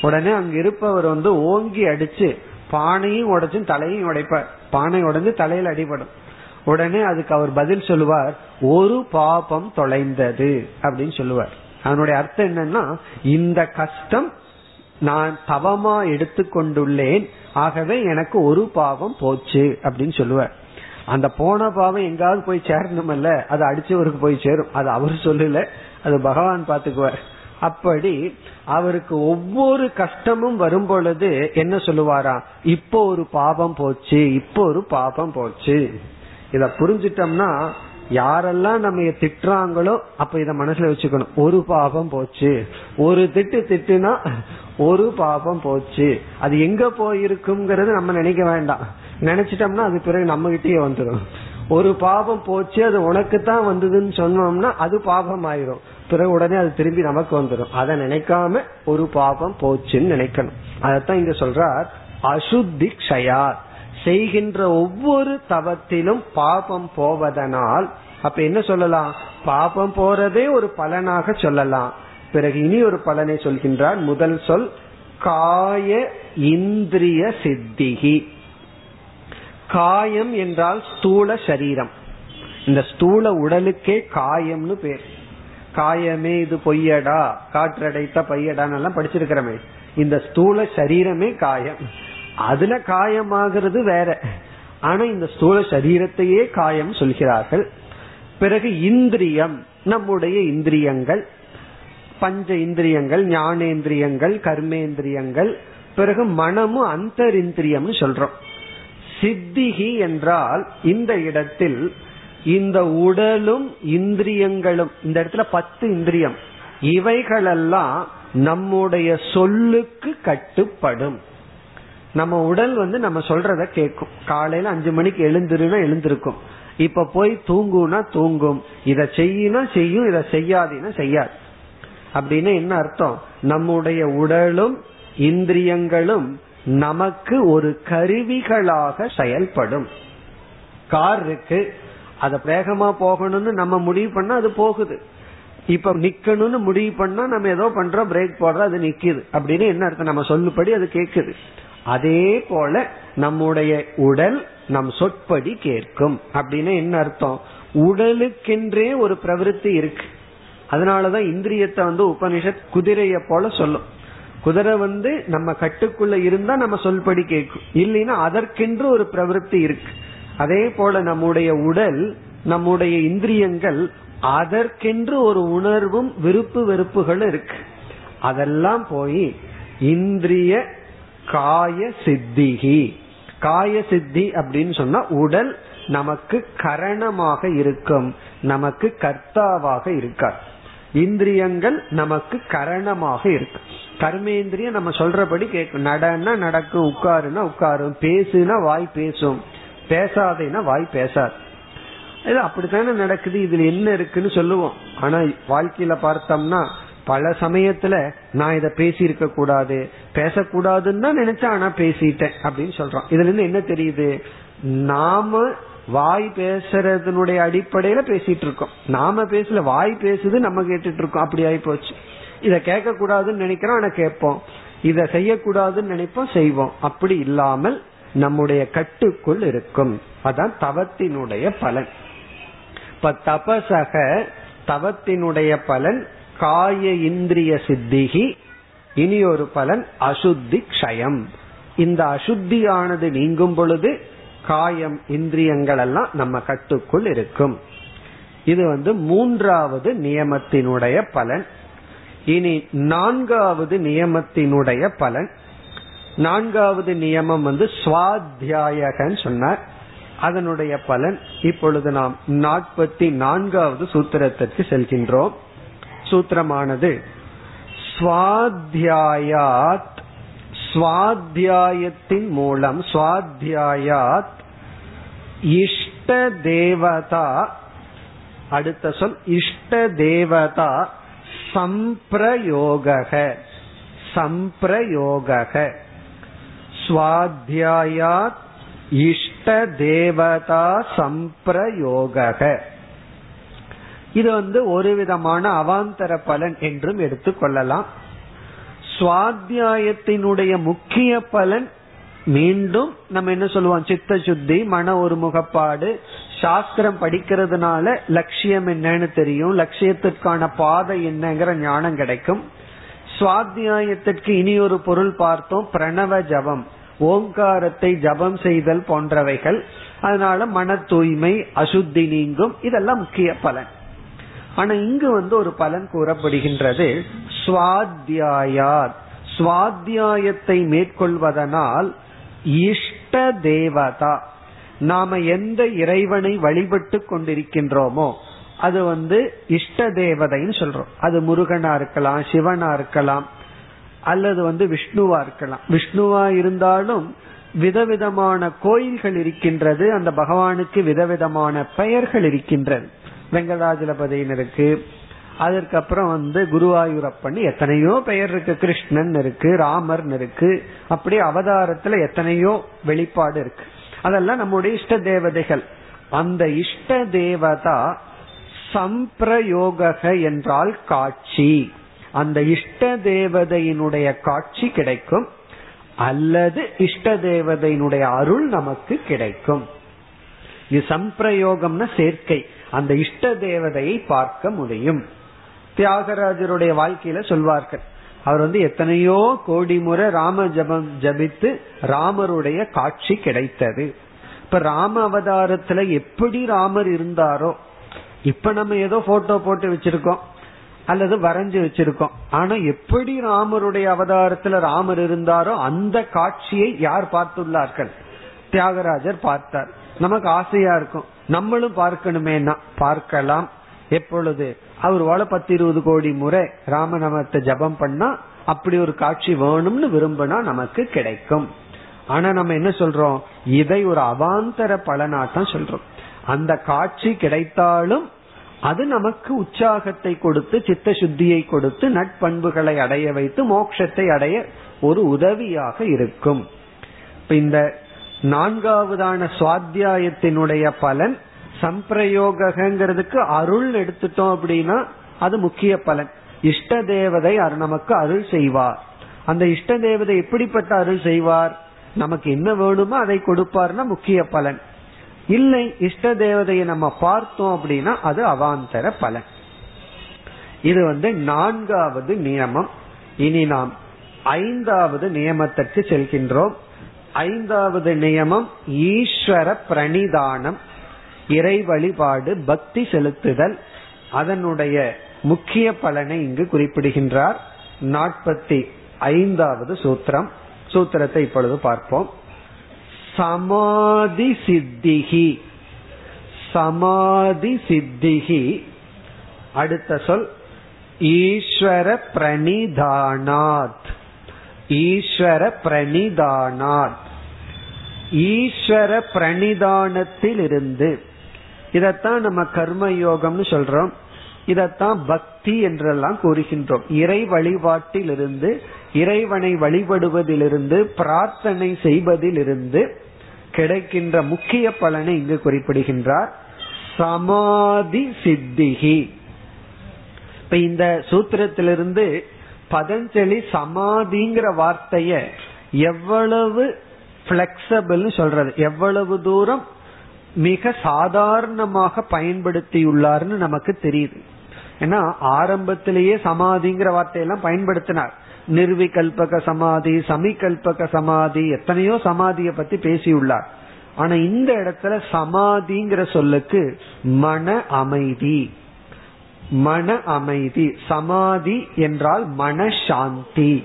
உடனே அங்க இருப்பவர் வந்து ஓங்கி அடிச்சு பானையும் உடைச்சும் தலையும் உடைப்பார். பானை உடஞ்சு தலையில அடிபடும். உடனே அதுக்கு அவர் பதில் சொல்லுவார் ஒரு பாபம் தொலைந்தது அப்படின்னு சொல்லுவார். அதனுடைய அர்த்தம் என்னன்னா இந்த கஷ்டம் நான் தவமா எடுத்துக்கொண்டுள்ளேன் ஆகவே எனக்கு ஒரு பாவம் போச்சு அப்படின்னு சொல்லுவார். அந்த போன பாவம் எங்காவது போய் சேரணுமல்ல அது அடிச்சவருக்கு போய் சேரும். அது அவர் சொல்லல அது பகவான் பாத்துக்குவார். அப்படி அவருக்கு ஒவ்வொரு கஷ்டமும் வரும் பொழுது என்ன சொல்லுவாரா இப்போ ஒரு பாபம் போச்சு இப்போ ஒரு பாபம் போச்சு. இத புரிஞ்சிட்டோம்னா யாரெல்லாம் நம்ம திட்டுறாங்களோ அப்ப இத மனசுல வச்சுக்கணும். ஒரு பாபம் போச்சு. ஒரு திட்டு திட்டுனா ஒரு பாபம் போச்சு. அது எங்க போயிருக்குங்கிறது நம்ம நினைக்க வேண்டாம். நினைச்சிட்டோம்னா அது பிறகு நம்ம கிட்டயே வந்துடும் ஒரு பாபம் போச்சு அது உனக்கு தான் வந்ததுன்னு சொன்னோம்னா அது பாபம் ஆயிரும் பிறகு உடனே அது திரும்பி நமக்கு வந்துடும். அதை நினைக்காம ஒரு பாபம் போச்சுன்னு நினைக்கணும். அதத்தான் இங்க சொல்றார் அசுத்தி க்ஷயா செய்கின்ற ஒவ்வொரு தவத்திலும் பாபம் போவதனால் அப்ப என்ன சொல்லலாம்? பாபம் போறதே ஒரு பலனாக சொல்லலாம். பிறகு இனி ஒரு பலனை சொல்கின்றார் முதல் சொல் காய இந்திரிய சித்திகி காயம் என்றால் ஸ்தூல சரீரம். இந்த ஸ்தூல உடலுக்கே காயம்னு பேர். காயமே இது பொய்யடா காற்றடைத்த பையடான்னு எல்லாம் படிச்சிருக்கிறமே. இந்த ஸ்தூல சரீரமே காயம். அதுல காயமாகிறது வேற. ஆனா இந்த ஸ்தூல சரீரத்தையே காயம் சொல்கிறார்கள். பிறகு இந்திரியம் நம்முடைய இந்திரியங்கள் பஞ்ச இந்திரியங்கள் ஞானேந்திரியங்கள் கர்மேந்திரியங்கள் பிறகு மனமும் அந்தரிந்திரியம்னு சொல்றோம். சித்திகி என்றால் இந்த இடத்தில் இந்த உடலும் இந்திரியங்களும் இந்த இடத்துல பத்து இந்திரியம் இவைகளெல்லாம் நம்முடைய சொல்லுக்கு கட்டுப்படும். நம்ம உடல் வந்து நம்ம சொல்றத கேட்கும். காலையில அஞ்சு மணிக்கு எழுந்துருன்னா எழுந்திருக்கும். இப்ப போய் தூங்குனா தூங்கும். இதை செய்யினா செய்யும் இதை செய்யாதுன்னா செய்யாது. அப்படின்னு என்ன அர்த்தம்? நம்முடைய உடலும் இந்திரியங்களும் நமக்கு ஒரு கருவிகளாக செயல்படும். கார் இருக்கு அதை வேகமா போகணும்னு நம்ம முடிவு பண்ணா அது போகுது. இப்ப நிக்கணும்னு முடிவு பண்ணா நம்ம ஏதோ பண்றோம் பிரேக் போடுறோம் அது நிக்குது. அப்படின்னு என்ன அர்த்தம்? நம்ம சொல்லுபடி அது கேக்குது. அதே போல நம்முடைய உடல் நம் சொற்படி கேட்கும். அப்படின்னு என்ன அர்த்தம்? உடலுக்கென்றே ஒரு பிரவருத்தி இருக்கு. அதனாலதான் இந்திரியத்தை வந்து உபனிஷத் குதிரைய போல சொல்லும். குதிரை வந்து நம்ம கட்டுக்குள்ள இருந்தா நம்ம சொல்படி கேட்கும். இல்லைன்னா அதற்கென்று ஒரு பிரவருத்தி இருக்கு. அதே போல நம்முடைய உடல் நம்முடைய இந்திரியங்கள் அதற்கென்று ஒரு உணர்வும் விருப்பு வெறுப்புகளும் இருக்கு. அதெல்லாம் போய் இந்திரிய காய சித்திகி. காய சித்தி அப்படின்னு சொன்னா உடல் நமக்கு கரணமாக இருக்கும் நமக்கு கர்த்தாவாக இருக்கார். இந்திரியங்கள் நமக்கு கரணமாக இருக்கு. கர்மேந்திரியம் நம்ம சொல்றபடி கேட்கும். நடன்னா நடக்கும் உட்காருன்னா உட்காரும் பேசுனா வாய் பேசும். பேசாதேன்னா வாய் பேசாது. இது அப்படித்தானே நடக்குது இதுல என்ன இருக்குன்னு சொல்லுவோம். ஆனா வாழ்க்கையில பார்த்தோம்னா பல சமயத்துல நான் இத பேசியிருக்க கூடாது பேசக்கூடாதுன்னு தான் நினைச்சேன் ஆனா பேசிட்டேன் அப்படின்னு சொல்றோம். இதுல இருந்து என்ன தெரியுது? நாம வாய் பேசுறதனுடைய அடிப்படையில பேசிட்டு இருக்கோம். நாம பேசல வாய் பேசுது நம்ம கேட்டுட்டு இருக்கோம். அப்படி ஆகி போச்சு. இத கேட்க கூடாதுன்னு நினைக்கிறோம் ஆனா கேட்போம். இத செய்யக்கூடாதுன்னு நினைப்போம் செய்வோம். அப்படி இல்லாமல் நம்முடைய கட்டுக்குள் இருக்கும். அதான் தவத்தினுடைய பலன். இப்ப தபசக தவத்தினுடைய பலன் காய இந்திரிய சித்திகி இனி ஒரு பலன் அசுத்தி க்ஷயம். இந்த அசுத்தியானது நீங்கும் பொழுது காயம் இந்திரியங்கள் எல்லாம் நம்ம கட்டுக்குள் இருக்கும். இது வந்து மூன்றாவது நியமத்தினுடைய பலன். இனி நான்காவது நியமத்தினுடைய பலன். நான்காவது நியமம் வந்து சுவாத்தியாயகன்னு சொன்னார். அதனுடைய பலன் இப்பொழுது நாம் நாற்பத்தி நான்காவது சூத்திரத்திற்கு செல்கின்றோம். சூத்திரமானது சுவாத்தியாயாத் சுவாத்தியாயத்தின் மூலம் சுவாத்தியாயாத் இஷ்ட தேவதா அடுத்த சொல் இஷ்ட தேவதா சம்பிரயோக சம்பிரயோக சுவாத்தியாயாத் இஷ்ட தேவதா சம்பிரயோக இது வந்து ஒரு விதமான அவாந்தர பலன் என்றும் எடுத்துக்கொள்ளலாம் சுவாத்தியாயத்தினுடைய முக்கிய பலன் மீண்டும் நம்ம என்ன சொல்லுவோம்? சித்த சுத்தி மன ஒருமுகப்பாடு சாஸ்திரம் படிக்கிறதுனால லட்சியம் என்னன்னு தெரியும். லட்சியத்திற்கான பாதை என்னங்கிற ஞானம் கிடைக்கும். சுவாத்தியாயத்திற்கு இனி ஒரு பொருள் பார்த்தோம் பிரணவ ஜபம். ஓங்காரத்தை ஜபம் செய்தல் போன்றவைகள். அதனால மன தூய்மை அசுத்தி நீங்கும் இதெல்லாம் முக்கிய பலன். ஆனா இங்கு வந்து ஒரு பலன் கூறப்படுகின்றது சுவாத்தியாயாத். சுவாத்தியாயத்தை மேற்கொள்வதனால் இஷ்ட தேவதா. நாம எந்த இறைவனை வழிபட்டு கொண்டிருக்கின்றோமோ அது வந்து இஷ்ட தேவதைன்னு சொல்றோம். அது முருகனா இருக்கலாம் சிவனா இருக்கலாம் அல்லது வந்து விஷ்ணுவா இருக்கலாம். விஷ்ணுவா இருந்தாலும் விதவிதமான கோயில்கள் இருக்கின்றது. அந்த பகவானுக்கு விதவிதமான பெயர்கள் இருக்கின்றது. வெங்கடாஜலபதியின் இருக்கு அதற்கப்புறம் வந்து குருவாயூரப்பன் எத்தனையோ பெயர் இருக்கு. கிருஷ்ணன் இருக்கு ராமர் இருக்கு. அப்படி அவதாரத்துல எத்தனையோ வெளிப்பாடு இருக்கு. அதெல்லாம் நம்முடைய இஷ்ட தேவதைகள். அந்த இஷ்ட தேவதா சம்பிரயோக என்றால் காட்சி. அந்த இஷ்ட தேவதையினுடைய காட்சி கிடைக்கும். அல்லது இஷ்ட தேவதையினுடைய அருள் நமக்கு கிடைக்கும். இது சம்பிரயோகம்னா சேர்க்கை. அந்த இஷ்ட தேவதையை பார்க்க முடியும். தியாகராஜருடைய வாழ்க்கையில சொல்வார்கள் அவர் வந்து எத்தனையோ கோடி முறை ராம ஜபம் ஜபித்து ராமருடைய காட்சி கிடைத்தது. இப்ப ராம அவதாரத்துல எப்படி ராமர் இருந்தாரோ இப்ப நம்ம ஏதோ போட்டோ போட்டு வச்சிருக்கோம். அல்லது வரைஞ்சு வச்சிருக்கோம். ஆனா எப்படி ராமருடைய அவதாரத்துல ராமர் இருந்தாரோ அந்த காட்சியை யார் பார்த்துள்ளார்கள்? தியாகராஜர் பார்த்தார். நமக்கு ஆசையா இருக்கும். நம்மளும் பார்க்கணுமேனா பார்க்கலாம். எப்பொழுது? அவர் வாழ பத்து இருபது கோடி முறை ராமநாமத்தை ஜபம் பண்ணா அப்படி ஒரு காட்சி வேணும்னு விரும்பினா நமக்கு கிடைக்கும். ஆனா நம்ம என்ன சொல்றோம்? இதை ஒரு அவாந்தர பலனாட்டம் சொல்றோம். அந்த காட்சி கிடைத்தாலும் அது நமக்கு உற்சாகத்தை கொடுத்து சித்த சுத்தியை கொடுத்து நட்பண்புகளை அடைய வைத்து மோட்சத்தை அடைய ஒரு உதவியாக இருக்கும். இந்த நான்காவதான சுவாத்தியாயத்தினுடைய பலன் சம்பிரயோகங்கிறதுக்கு அருள் எடுத்துட்டோம் அப்படின்னா அது முக்கிய பலன். இஷ்ட தேவதை நமக்கு அருள் செய்வார். அந்த இஷ்ட தேவதை எப்படிப்பட்ட அருள் செய்வார்? நமக்கு என்ன வேணுமோ அதை கொடுப்பார்னா முக்கிய பலன். இல்லை இஷ்ட தேவதையை நம்ம பார்த்தோம் அப்படின்னா அது அவாந்தர பலன். இது வந்து நான்காவது நியமம். இனி நாம் ஐந்தாவது நியமத்திற்கு செல்கின்றோம். ஐந்தாவது நியமம் ஈஸ்வர பிரணிதானம் இறை வழிபாடு பக்தி செலுத்துதல். அதனுடைய முக்கிய பலனை இங்கு குறிப்பிடுகின்றார். நாற்பத்தி ஐந்தாவது சூத்திரம். சூத்திரத்தை இப்பொழுது பார்ப்போம். சமாதி சித்திகி சமாதி சித்திகி அடுத்த சொல் ஈஸ்வர பிரணிதானாத். ஈஸ்வர பிரணிதானாத். ஈஸ்வர பிரணிதானத்தில் இருந்து இதத்தான் நம்ம கர்ம யோகம்னு சொல்றோம். இதத்தான் பக்தி என்றெல்லாம் கூறுகின்றோம். இறை வழிபாட்டிலிருந்து இறைவனை வழிபடுவதிலிருந்து பிரார்த்தனை செய்வதிலிருந்து கிடைக்கின்ற முக்கிய பலனை இங்கு குறிப்பிடுகின்றார். சமாதி சித்திகி இப்ப இந்த சூத்திரத்திலிருந்து பதஞ்சலி சமாதிங்கிற வார்த்தைய எவ்வளவு பிளெக்சபிள் சொல்றது. எவ்வளவு தூரம் மிக சாதாரணமாக பயன்படுத்தியுள்ளார்னு நமக்கு தெரியுது. ஏன்னா ஆரம்பத்திலேயே சமாதிங்கிற வார்த்தையெல்லாம் பயன்படுத்தினார். நிர்விகல்பக சமாதி சமிகல்பக சமாதி எத்தனையோ சமாதியை பத்தி பேசியுள்ளார். ஆனா இந்த இடத்துல சமாதிங்கிற சொல்லுக்கு மன அமைதி. மன அமைதி. சமாதி என்றால் மன சாந்தி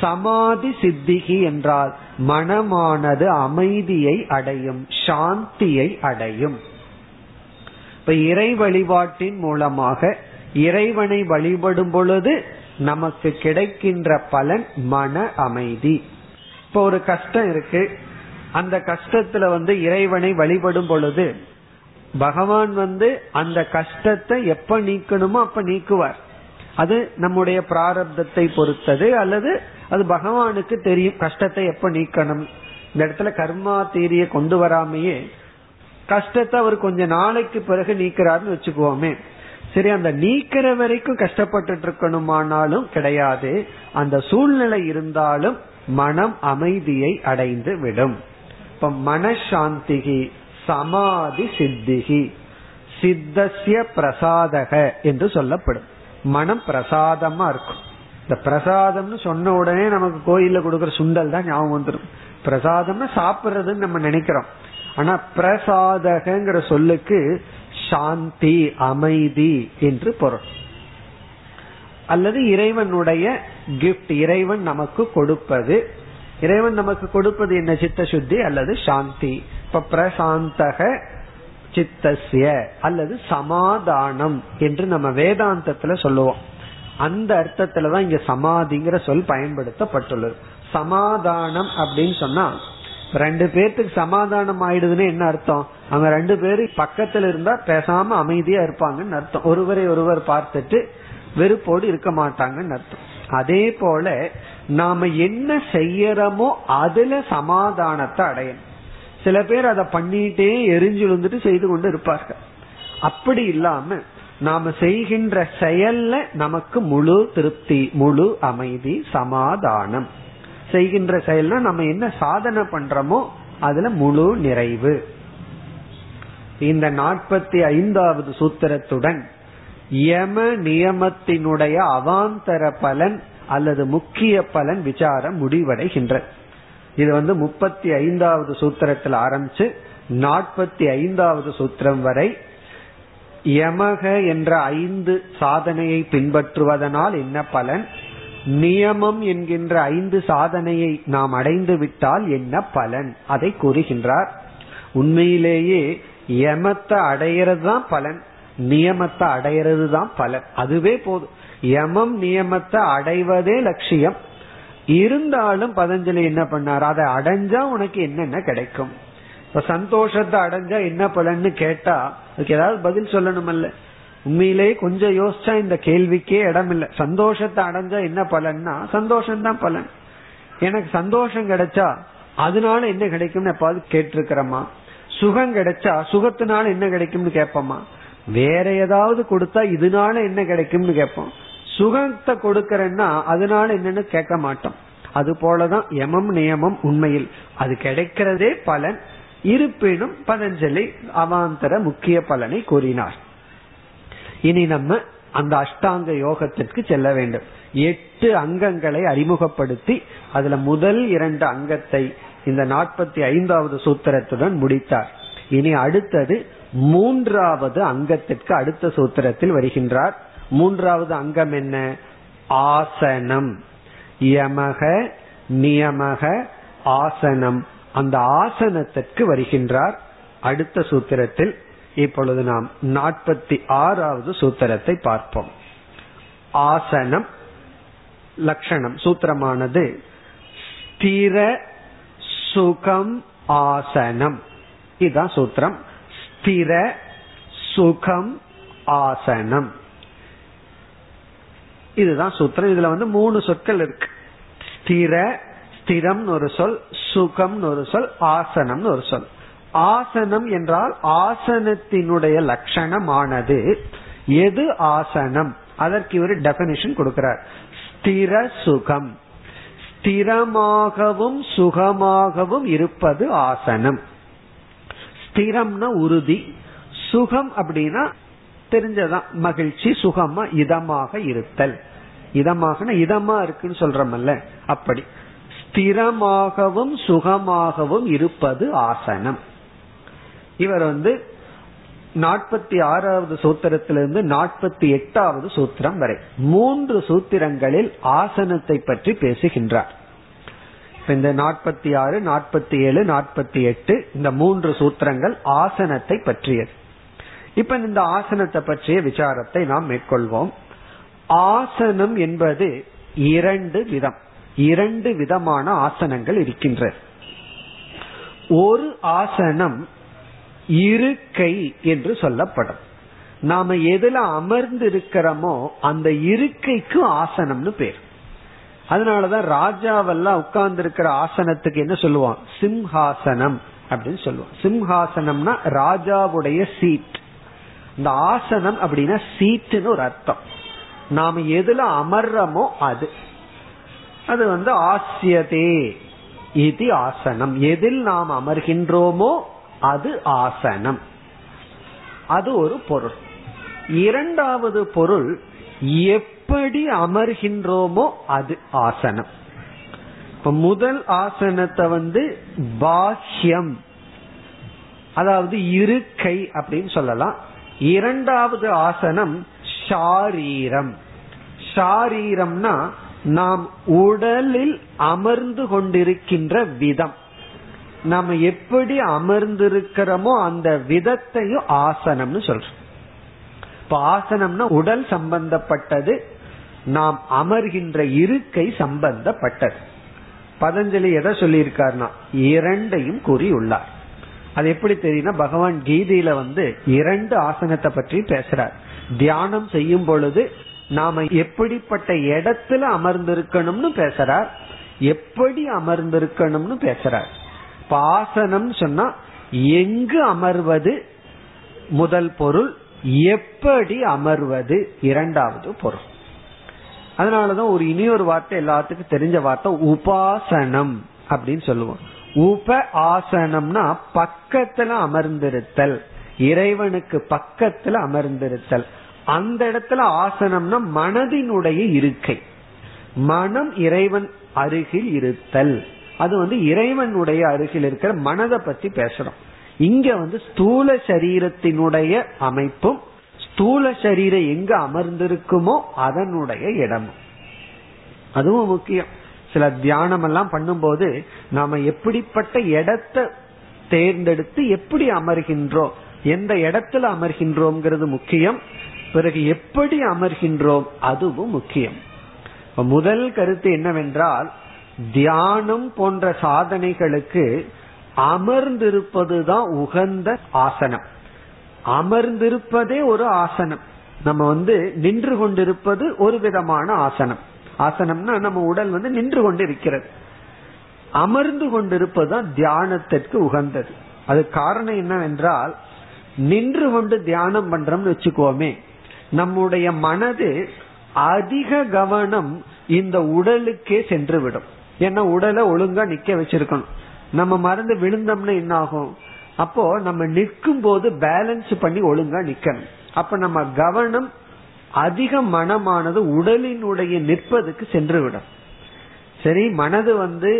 சமாதி சித்திகி என்றால் மனமானது அமைதியை அடையும் சாந்தியை அடையும். இப்ப இறை வழிபாட்டின் மூலமாக இறைவனை வழிபடும் பொழுது நமக்கு கிடைக்கின்ற பலன் மன அமைதி. இப்போ ஒரு கஷ்டம் இருக்கு. அந்த கஷ்டத்துல வந்து இறைவனை வழிபடும் பொழுது பகவான் வந்து அந்த கஷ்டத்தை எப்ப நீக்கணுமோ அப்ப நீக்குவார். அது நம்முடைய பிராரப்தத்தை பொறுத்தது அல்லது அது பகவானுக்கு தெரியும் கஷ்டத்தை எப்ப நீக்கணும். இந்த இடத்துல கர்மா தீரிய கொண்டு வராமையே கஷ்டத்தை அவர் கொஞ்ச நாளைக்கு பிறகு நீக்கிறாருன்னு வச்சுக்குவோமே. சரி அந்த நீக்கிற வரைக்கும் கஷ்டப்பட்டு இருக்கணுமானாலும் கிடையாது. அந்த சூழ்நிலை இருந்தாலும் மனம் அமைதியை அடைந்து விடும். இப்ப மனசாந்திகி சமாதி சித்திகி சித்தசிய பிரசாதக என்று சொல்லப்படும். மனம் பிரசாதமா இருக்கும். இந்த பிரசாதம்னு சொன்ன உடனே நமக்கு கோயில்ல கொடுக்கற சுண்டல் தான் ஞாபகம் வந்துடும் பிரசாதம்னு சாப்பிடுறதுன்னு நம்ம நினைக்கிறோம். ஆனா பிரசாதகங்கிற சொல்லுக்கு சாந்தி அமைதி என்று பொருள். அல்லது இறைவனுடைய கிஃப்ட் இறைவன் நமக்கு கொடுப்பது. இறைவன் நமக்கு கொடுப்பது என்ன? சித்த சுத்தி அல்லது சாந்தி. இப்ப பிரசாந்தக சித்தசிய அல்லது சமாதானம் என்று நம்ம வேதாந்தத்துல சொல்லுவோம். அந்த அர்த்தத்துலதான் இங்க சமாதிங்கிற சொல் பயன்படுத்தப்பட்டுள்ளது. சமாதானம் அப்படின்னு சொன்னா ரெண்டு பேர்த்துக்கு சமாதானம் ஆயிடுதுன்னு என்ன அர்த்தம்? அவங்க ரெண்டு பேரும் பக்கத்துல இருந்தா பேசாம அமைதியா இருப்பாங்கன்னு அர்த்தம். ஒருவரை ஒருவர் பார்த்துட்டு வெறுப்போடு இருக்க மாட்டாங்கன்னு அர்த்தம். அதே போல நாம என்ன செய்யறோமோ அதுல சமாதானத்தை அடையணும். சில பேர் அதை பண்ணிட்டே எரிஞ்சு செய்து கொண்டு இருப்பார்கள். அப்படி இல்லாம நாம செய்கின்ற செயல்ல நமக்கு முழு திருப்தி முழு அமைதி சமாதானம். செய்கின்ற செயல்னா நம்ம என்ன சாதனை பண்றோமோ அதுல முழு நிறைவு. இந்த நாற்பத்தி ஐந்தாவது சூத்திரத்துடன் யம நியமத்தினுடைய அவாந்தர பலன் அல்லது முக்கிய பலன் விசாரம் முடிவடைகின்ற. இது வந்து முப்பத்தி ஐந்தாவது சூத்திரத்தில் ஆரம்பிச்சு நாற்பத்தி ஐந்தாவது சூத்திரம் வரை யமக என்ற ஐந்து சாதனையை பின்பற்றுவதனால் என்ன பலன்? நியமம் என்கின்ற ஐந்து சாதனையை நாம் அடைந்து விட்டால் என்ன பலன்? அதை கூறுகின்றார். உண்மையிலேயே யமத்தை அடையிறது தான் பலன். நியமத்தை அடையிறது தான் பலன். அதுவே போதும். யமம் நியமத்தை அடைவதே லட்சியம். இருந்தாலும் பதஞ்சலி என்ன பண்ணார்? அதை அடைஞ்சா உனக்கு என்னென்ன கிடைக்கும்? இப்ப சந்தோஷத்தை அடைஞ்சா என்ன பலன்னு கேட்டா அதுக்கு ஏதாவது பதில் சொல்லணுமல்ல. உண்மையிலேயே கொஞ்சம் யோசிச்சா இந்த கேள்விக்கே இடம் இல்ல சந்தோஷத்தை அடைஞ்சா என்ன பலன்னா சந்தோஷம்தான் பலன். எனக்கு சந்தோஷம் கிடைச்சா அதனால என்ன கிடைக்கும்னு எப்பாவது கேட்டிருக்கிறோமா சுகம் கிடைச்சா சுகத்தினால என்ன கிடைக்கும்னு கேட்போமா வேற ஏதாவது கொடுத்தா இதனால என்ன கிடைக்கும்னு கேட்போம். சுகத்தை கொடுக்கறேன்னா அதனால என்னன்னு கேட்க மாட்டோம். அது போலதான் யமம் நியமம் உண்மையில். அது கிடைக்கிறதே பலன். இருப்பினும் பதஞ்சலி அவாந்தர முக்கிய பலனை கூறினார். இனி நம்ம அந்த அஷ்டாங்க யோகத்திற்கு செல்ல வேண்டும். எட்டு அங்கங்களை அறிமுகப்படுத்தி அதுல முதல் இரண்டு அங்கத்தை இந்த நாற்பத்தி ஐந்தாவது சூத்திரத்துடன் முடித்தார். இனி அடுத்தது மூன்றாவது அங்கத்திற்கு அடுத்த சூத்திரத்தில் வருகின்றார். மூன்றாவது அங்கம் என்ன? ஆசனம். யமக நியமக ஆசனம். அந்த ஆசனத்திற்கு வருகின்றார். அடுத்த சூத்திரத்தில் இப்பொழுது நாம் நாற்பத்தி ஆறாவது சூத்திரத்தை பார்ப்போம். ஆசனம் லட்சணம் சூத்திரமானது ஸ்திர சுகம் ஆசனம். இதுதான் சூத்திரம். ஸ்திர சுகம் ஆசனம். இதுதான் சூத்திரம். இதுல வந்து மூணு சொற்கள் இருக்கு. ஸ்திர ஸ்திரம்னு ஒரு சொல் சுகம்னு ஒரு சொல் ஆசனம்னு ஒரு சொல். ஆசனம் என்றால் ஆசனத்தினுடைய லட்சணமானது. எது ஆசனம்? அதற்கு இவர் டெபினிஷன் கொடுக்கிறார். ஸ்திர சுகம். ஸ்திரமாகவும் சுகமாகவும் இருப்பது ஆசனம். ஸ்திரம்னா உறுதி. சுகம் அப்படின்னா தெரிஞ்சதான் மகிழ்ச்சி சுகமா இதமாக இருத்தல். இதமாக இதமா இருக்குன்னு சொல்றமல்ல. அப்படி. ஸ்திரமாகவும் சுகமாகவும் இருப்பது ஆசனம். இவர் வந்து நாற்பத்தி ஆறாவது சூத்திரத்திலிருந்து நாற்பத்தி எட்டாவது சூத்திரம் வரை மூன்று சூத்திரங்களில் ஆசனத்தை பற்றி பேசுகின்றார். இந்த நாற்பத்தி ஆறு நாற்பத்தி ஏழு நாற்பத்தி எட்டு இந்த மூன்று சூத்திரங்கள் ஆசனத்தை பற்றியது. இப்ப இந்த ஆசனத்தை பற்றிய விசாரத்தை நாம் மேற்கொள்வோம். ஆசனம் என்பது இரண்டு விதம் இரண்டு விதமான ஆசனங்கள் இருக்கின்றது. ஒரு ஆசனம் இருக்கை என்று சொல்லப்படும். நாம எதுல அமர்ந்து இருக்கிறோமோ அந்த இருக்கைக்கு ஆசனம்னு பேர். அதனாலதான் ராஜாவெல்லாம் உட்கார்ந்து இருக்கிற ஆசனத்துக்கு என்ன சொல்லுவான்? சிம்ஹாசனம் அப்படின்னு சொல்லுவோம் சிம்ஹாசனம்னா ராஜாவுடைய சீட் இந்த ஆசனம் அப்படின்னா சீட்டுன்னு ஒரு அர்த்தம். நாம எதுல அமர்றமோ அது. அது வந்து ஆசியதே இது ஆசனம். எதில் நாம் அமர்கின்றோமோ அது ஆசனம். அது ஒரு பொருள். இரண்டாவது பொருள் எப்படி அமர்கின்றோமோ அது ஆசனம். இப்ப முதல் ஆசனத்தை வந்து பாஹ்யம். அதாவது இருக்கை அப்படின்னு சொல்லலாம். இரண்டாவது ஆசனம் ஷாரீரம். ஷாரீரம்னா நாம் உடலில் அமர்ந்து கொண்டிருக்கின்ற விதம். நம்ம எப்படி அமர்ந்திருக்கிறோமோ அந்த விதத்தையும் ஆசனம்னு சொல்றோம். இப்ப ஆசனம்னா உடல் சம்பந்தப்பட்டது நாம் அமர்கின்ற இருக்கை சம்பந்தப்பட்டது. பதஞ்சலி எதை சொல்லியிருக்காருனா இரண்டையும் கூறியுள்ளார். அது எப்படி தெரியும்னா பகவான் கீதையில வந்து இரண்டு ஆசனத்தை பற்றி பேசுறார். தியானம் செய்யும் பொழுது நாம எப்படிப்பட்ட இடத்துல அமர்ந்திருக்கணும்னு பேசுறார் எப்படி அமர்ந்திருக்கணும்னு பேசுறார். பாசனம் சொன்னா எங்கு அமர்வது முதல் பொருள் எப்படி அமர்வது இரண்டாவது பொருள். அதனாலதான் ஒரு இனியொரு வார்த்தை எல்லாத்துக்கும் தெரிஞ்ச வார்த்தை உபாசனம் அப்படின்னு சொல்லுவோம். உப ஆசனம்னா பக்கத்துல அமர்ந்திருத்தல் இறைவனுக்கு பக்கத்துல அமர்ந்திருத்தல். அந்த இடத்துல ஆசனம்னா மனதினுடைய இருக்கை. மனம் இறைவன் அருகில் இருத்தல். அது வந்து இறைவனுடைய அருகில் இருக்கிற மனதை பத்தி பேசுறோம். இங்க வந்து ஸ்தூல சரீரத்தினுடைய அமைப்பும் ஸ்தூல சரீரம் எங்க அமர்ந்திருக்குமோ அதனுடைய இடமும். அதுவும் முக்கியம். சில தியானம் எல்லாம் பண்ணும்போது நாம எப்படிப்பட்ட இடத்தை தேர்ந்தெடுத்து எப்படி அமர்கின்றோம் எந்த இடத்துல அமர்கின்றோம்ங்கிறது முக்கியம் பிறகு எப்படி அமர்கின்றோம் அதுவும் முக்கியம். முதல் கருத்து என்னவென்றால் தியானம் போன்ற சாதனைகளுக்கு அமர்ந்திருப்பதுதான் உகந்த ஆசனம். அமர்ந்திருப்பதே ஒரு ஆசனம். நம்ம வந்து நின்று கொண்டிருப்பது ஒரு விதமான ஆசனம். ஆசனம்னா நம்ம உடல் வந்து நின்று கொண்டு இருக்கிறது அமர்ந்து கொண்டிருப்பதுதான் தியானத்திற்கு உகந்தது. அது காரணம் என்னவென்றால் நின்று கொண்டு தியானம் பண்றோம்னு வச்சுக்கோமே நம்முடைய மனது அதிக கவனம் இந்த உடலுக்கே சென்று விடும் ஏன்னா உடலை ஒழுங்கா நிக்க வச்சிருக்கணும். நம்ம மறந்து விழுந்தோம்னா என்ன ஆகும் அப்போ நம்ம நிற்கும் போது பேலன்ஸ் பண்ணி ஒழுங்கா நிக்கணும். அப்ப நம்ம கவனம் அதிக மனமானது உடலினுடைய நிற்பதுக்கு சென்று விடும் சரி மனது வந்து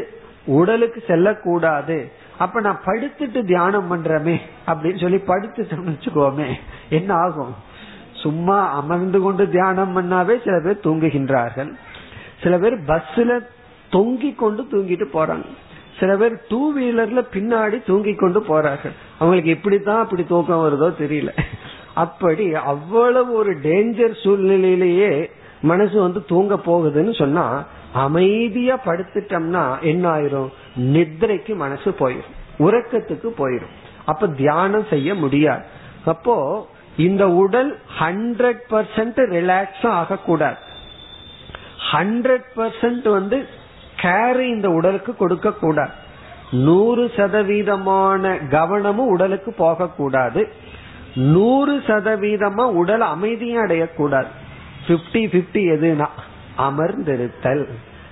உடலுக்கு செல்லக்கூடாது. அப்ப நான் படுத்துட்டு தியானம் பண்றமே அப்படின்னு சொல்லி படுத்துட்டோம்னு வச்சுக்கோமே என்ன ஆகும்? சும்மா அமர்ந்து கொண்டு தியானம் பண்ணாவே சில பேர் தூங்குகின்றார்கள். சில பேர் பஸ்ல தொங்கி கொண்டு தூங்கிட்டு போறாங்க. சில பேர் டூ வீலர்ல பின்னாடி தூங்கி கொண்டு போறார்கள். அவங்களுக்கு எப்படித்தான் அப்படி தூக்கம் வருதோ தெரியல. அப்படி அவ்வளவு ஒரு டேஞ்சர் சூழ்நிலையிலேயே மனசு வந்து தூங்க போகுதுன்னு சொன்னா அமைதியா படுத்துட்டோம்னா என்ன ஆயிரும்? நித்ரைக்கு மனசு போயிடும் உறக்கத்துக்கு போயிடும் அப்ப தியானம் செய்ய முடியாது. அப்போ இந்த உடல் ஹண்ட்ரட் பர்சன்ட் ரிலாக்ஸும் ஆகக்கூடாது. ஹண்ட்ரட் பர்சன்ட் வந்து கேர் இந்த உடலுக்கு கொடுக்க கூடாது. நூறு சதவீதமான கவனமும் உடலுக்கு போகக்கூடாது நூறு சதவீதமா உடல் அமைதியும் அடையக்கூடாது பிப்டி பிப்டி எதுனா? அமர்ந்திருத்தல்.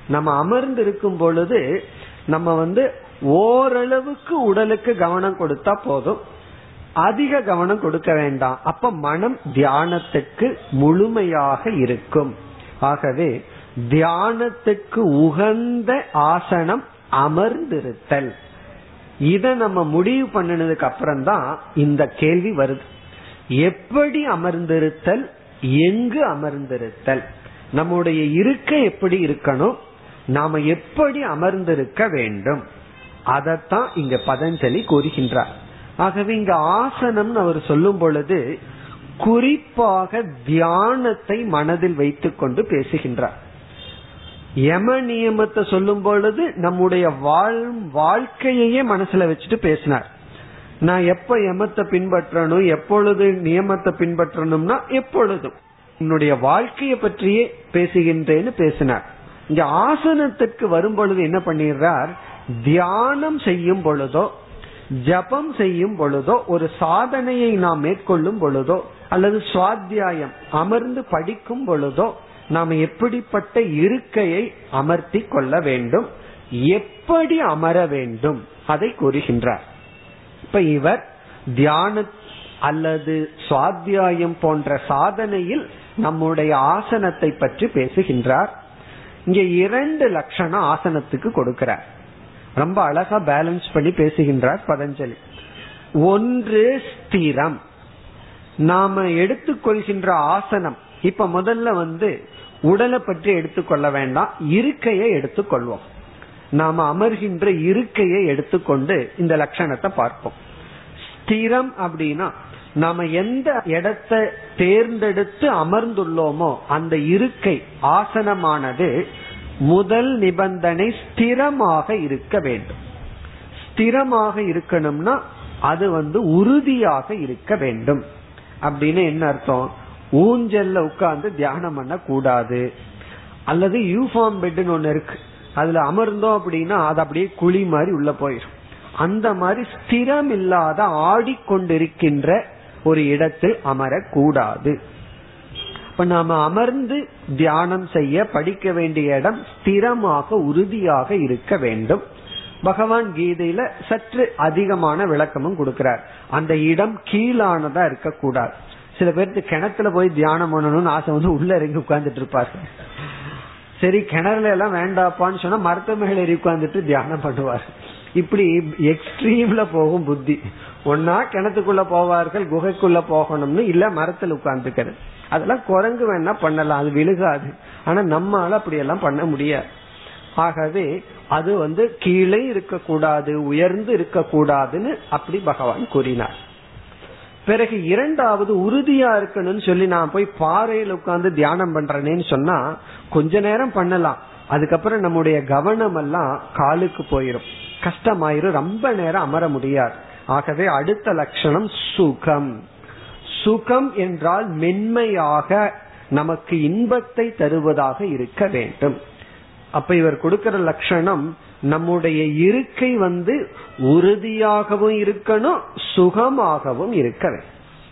நம்ம அமர்ந்திருக்கும் பொழுது நம்ம வந்து ஓரளவுக்கு உடலுக்கு கவனம் கொடுத்தா போதும். அதிக கவனம் கொடுக்க வேண்டாம். அப்ப மனம் தியானத்துக்கு முழுமையாக இருக்கும். ஆகவே தியானத்துக்கு உகந்த ஆசனம் அமர்ந்திருத்தல். இத நம்ம முடிவு பண்ணினதுக்கு அப்புறம் தான் இந்த கேள்வி வருது. எப்படி அமர்ந்திருத்தல்? எங்கு அமர்ந்திருத்தல்? நம்முடைய இருக்க எப்படி இருக்கணும்? நாம எப்படி அமர்ந்திருக்க வேண்டும்? அதத்தான் இங்க பதஞ்சலி கூறுகின்றார். ஆகவே இங்க ஆசனம் அவர் சொல்லும் பொழுது குறிப்பாக தியானத்தை மனதில் வைத்துக்கொண்டு பேசுகின்றார். யம நியமத்தை சொல்லும் பொழுது நம்முடைய வாழ் வாழ்க்கையே மனசுல வச்சுட்டு பேசினார். நான் எப்ப யமத்தை பின்பற்றணும் எப்பொழுது நியமத்தை பின்பற்றணும்னா எப்பொழுதும். என்னுடைய வாழ்க்கையை பற்றியே பேசுகின்றேன்னு பேசினார். இங்க ஆசனத்திற்கு வரும் பொழுது என்ன பண்ணிடுறார்? தியானம் செய்யும் பொழுதோ ஜபம் செய்யும் பொழுதோ ஒரு சாதனையை நாம் மேற்கொள்ளும் பொழுதோ அல்லது சுவாத்தியாயம் அமர்ந்து படிக்கும் பொழுதோ நாம் எப்படிப்பட்ட இருக்கையை அமர்த்தி கொள்ள வேண்டும்? எப்படி அமர வேண்டும்? அதை கூறுகின்றார். இப்ப இவர் தியான அல்லது சுவாத்தியாயம் போன்ற சாதனையில் நம்முடைய ஆசனத்தை பற்றி பேசுகின்றார். இங்க இரண்டு லட்சணம் ஆசனத்துக்கு கொடுக்கிறார். ரொம்ப அழகா பேலன்ஸ் பண்ணி பேசுகின்றார் பதஞ்சலி. ஒன்று ஸ்திரம். நாம எடுத்துக்கொள்கின்ற ஆசனம். இப்ப முதல்ல வந்து உடலை பற்றி எடுத்துக்கொள்ள வேண்டாம் இருக்கையை எடுத்துக்கொள்வோம் நாம அமர்கின்ற இருக்கையை எடுத்துக்கொண்டு இந்த லட்சணத்தை பார்ப்போம். ஸ்திரம் அப்படின்னா நாம எந்த இடத்தை தேர்ந்தெடுத்து அமர்ந்துள்ளோமோ அந்த இருக்கை ஆசனமானது முதல் நிபந்தனை ஸ்திரமாக இருக்க வேண்டும். ஸ்திரமாக இருக்கணும்னா அது வந்து உறுதியாக இருக்க வேண்டும். அப்படின்னு என்ன அர்த்தம்? ஊஞ்சல்ல உட்கார்ந்து தியானம் பண்ண கூடாது அல்லது யூஃபார்ம் பெட்னு ஒண்ணு இருக்கு. அதுல அமர்ந்தோம் அப்படின்னா அது அப்படியே குழி மாதிரி உள்ள போயிடும். அந்த மாதிரி ஸ்திரம் இல்லாத ஆடிக்கொண்டிருக்கின்ற ஒரு இடத்தில் அமரக்கூடாது. இப்ப நாம அமர்ந்து தியானம் செய்ய படிக்க வேண்டிய இடம் ஸ்திரமாக உறுதியாக இருக்க வேண்டும். பகவான் கீதையில சற்று அதிகமான விளக்கமும் கொடுக்கிறார். அந்த இடம் கீழானதா இருக்கக்கூடாது. சில பேருக்கு கிணத்துல போய் தியானம் பண்ணணும்னு ஆசை வந்து உள்ள இறங்கி உட்கார்ந்துட்டு இருப்பாரு. சரி கிணறுல எல்லாம் வேண்டாப்பான்னு சொன்னா மருத்துவ மேல ஏறி உட்கார்ந்துட்டு தியானம் பண்ணுவார். இப்படி எக்ஸ்ட்ரீம்ல போகும் புத்தி. ஒன்னா கிணத்துக்குள்ள போவார்கள் குகைக்குள்ள போகணும்னு இல்ல மரத்துல உட்கார்ந்துக்கிறது. அதெல்லாம் குரங்கு வேணா பண்ணலாம் அது விழுகாது. ஆனா நம்மால அப்படி எல்லாம் பண்ண முடியாது. ஆகவே அது வந்து கீழே இருக்கக்கூடாது உயர்ந்து இருக்கக்கூடாதுன்னு அப்படி பகவான் கூறினார். பிறகு இரண்டாவது உறுதியா இருக்கணும்னு சொல்லி நான் போய் பாறையில உட்கார்ந்து தியானம் பண்றேன்னு சொன்னா கொஞ்ச நேரம் பண்ணலாம். அதுக்கப்புறம் நம்முடைய கவனம் எல்லாம் காலுக்கு போயிரும். கஷ்டமாயிரும். ரொம்ப நேரம் அமர முடியாது. ஆகவே அடுத்த லட்சணம் சுகம். சுகம் என்றால் மென்மையாக நமக்கு இன்பத்தை தருவதாக இருக்க வேண்டும். அப்ப இவர் கொடுக்கிற லட்சணம் நம்முடைய இருக்கை வந்து உறுதியாகவும் இருக்கணும் சுகமாகவும் இருக்க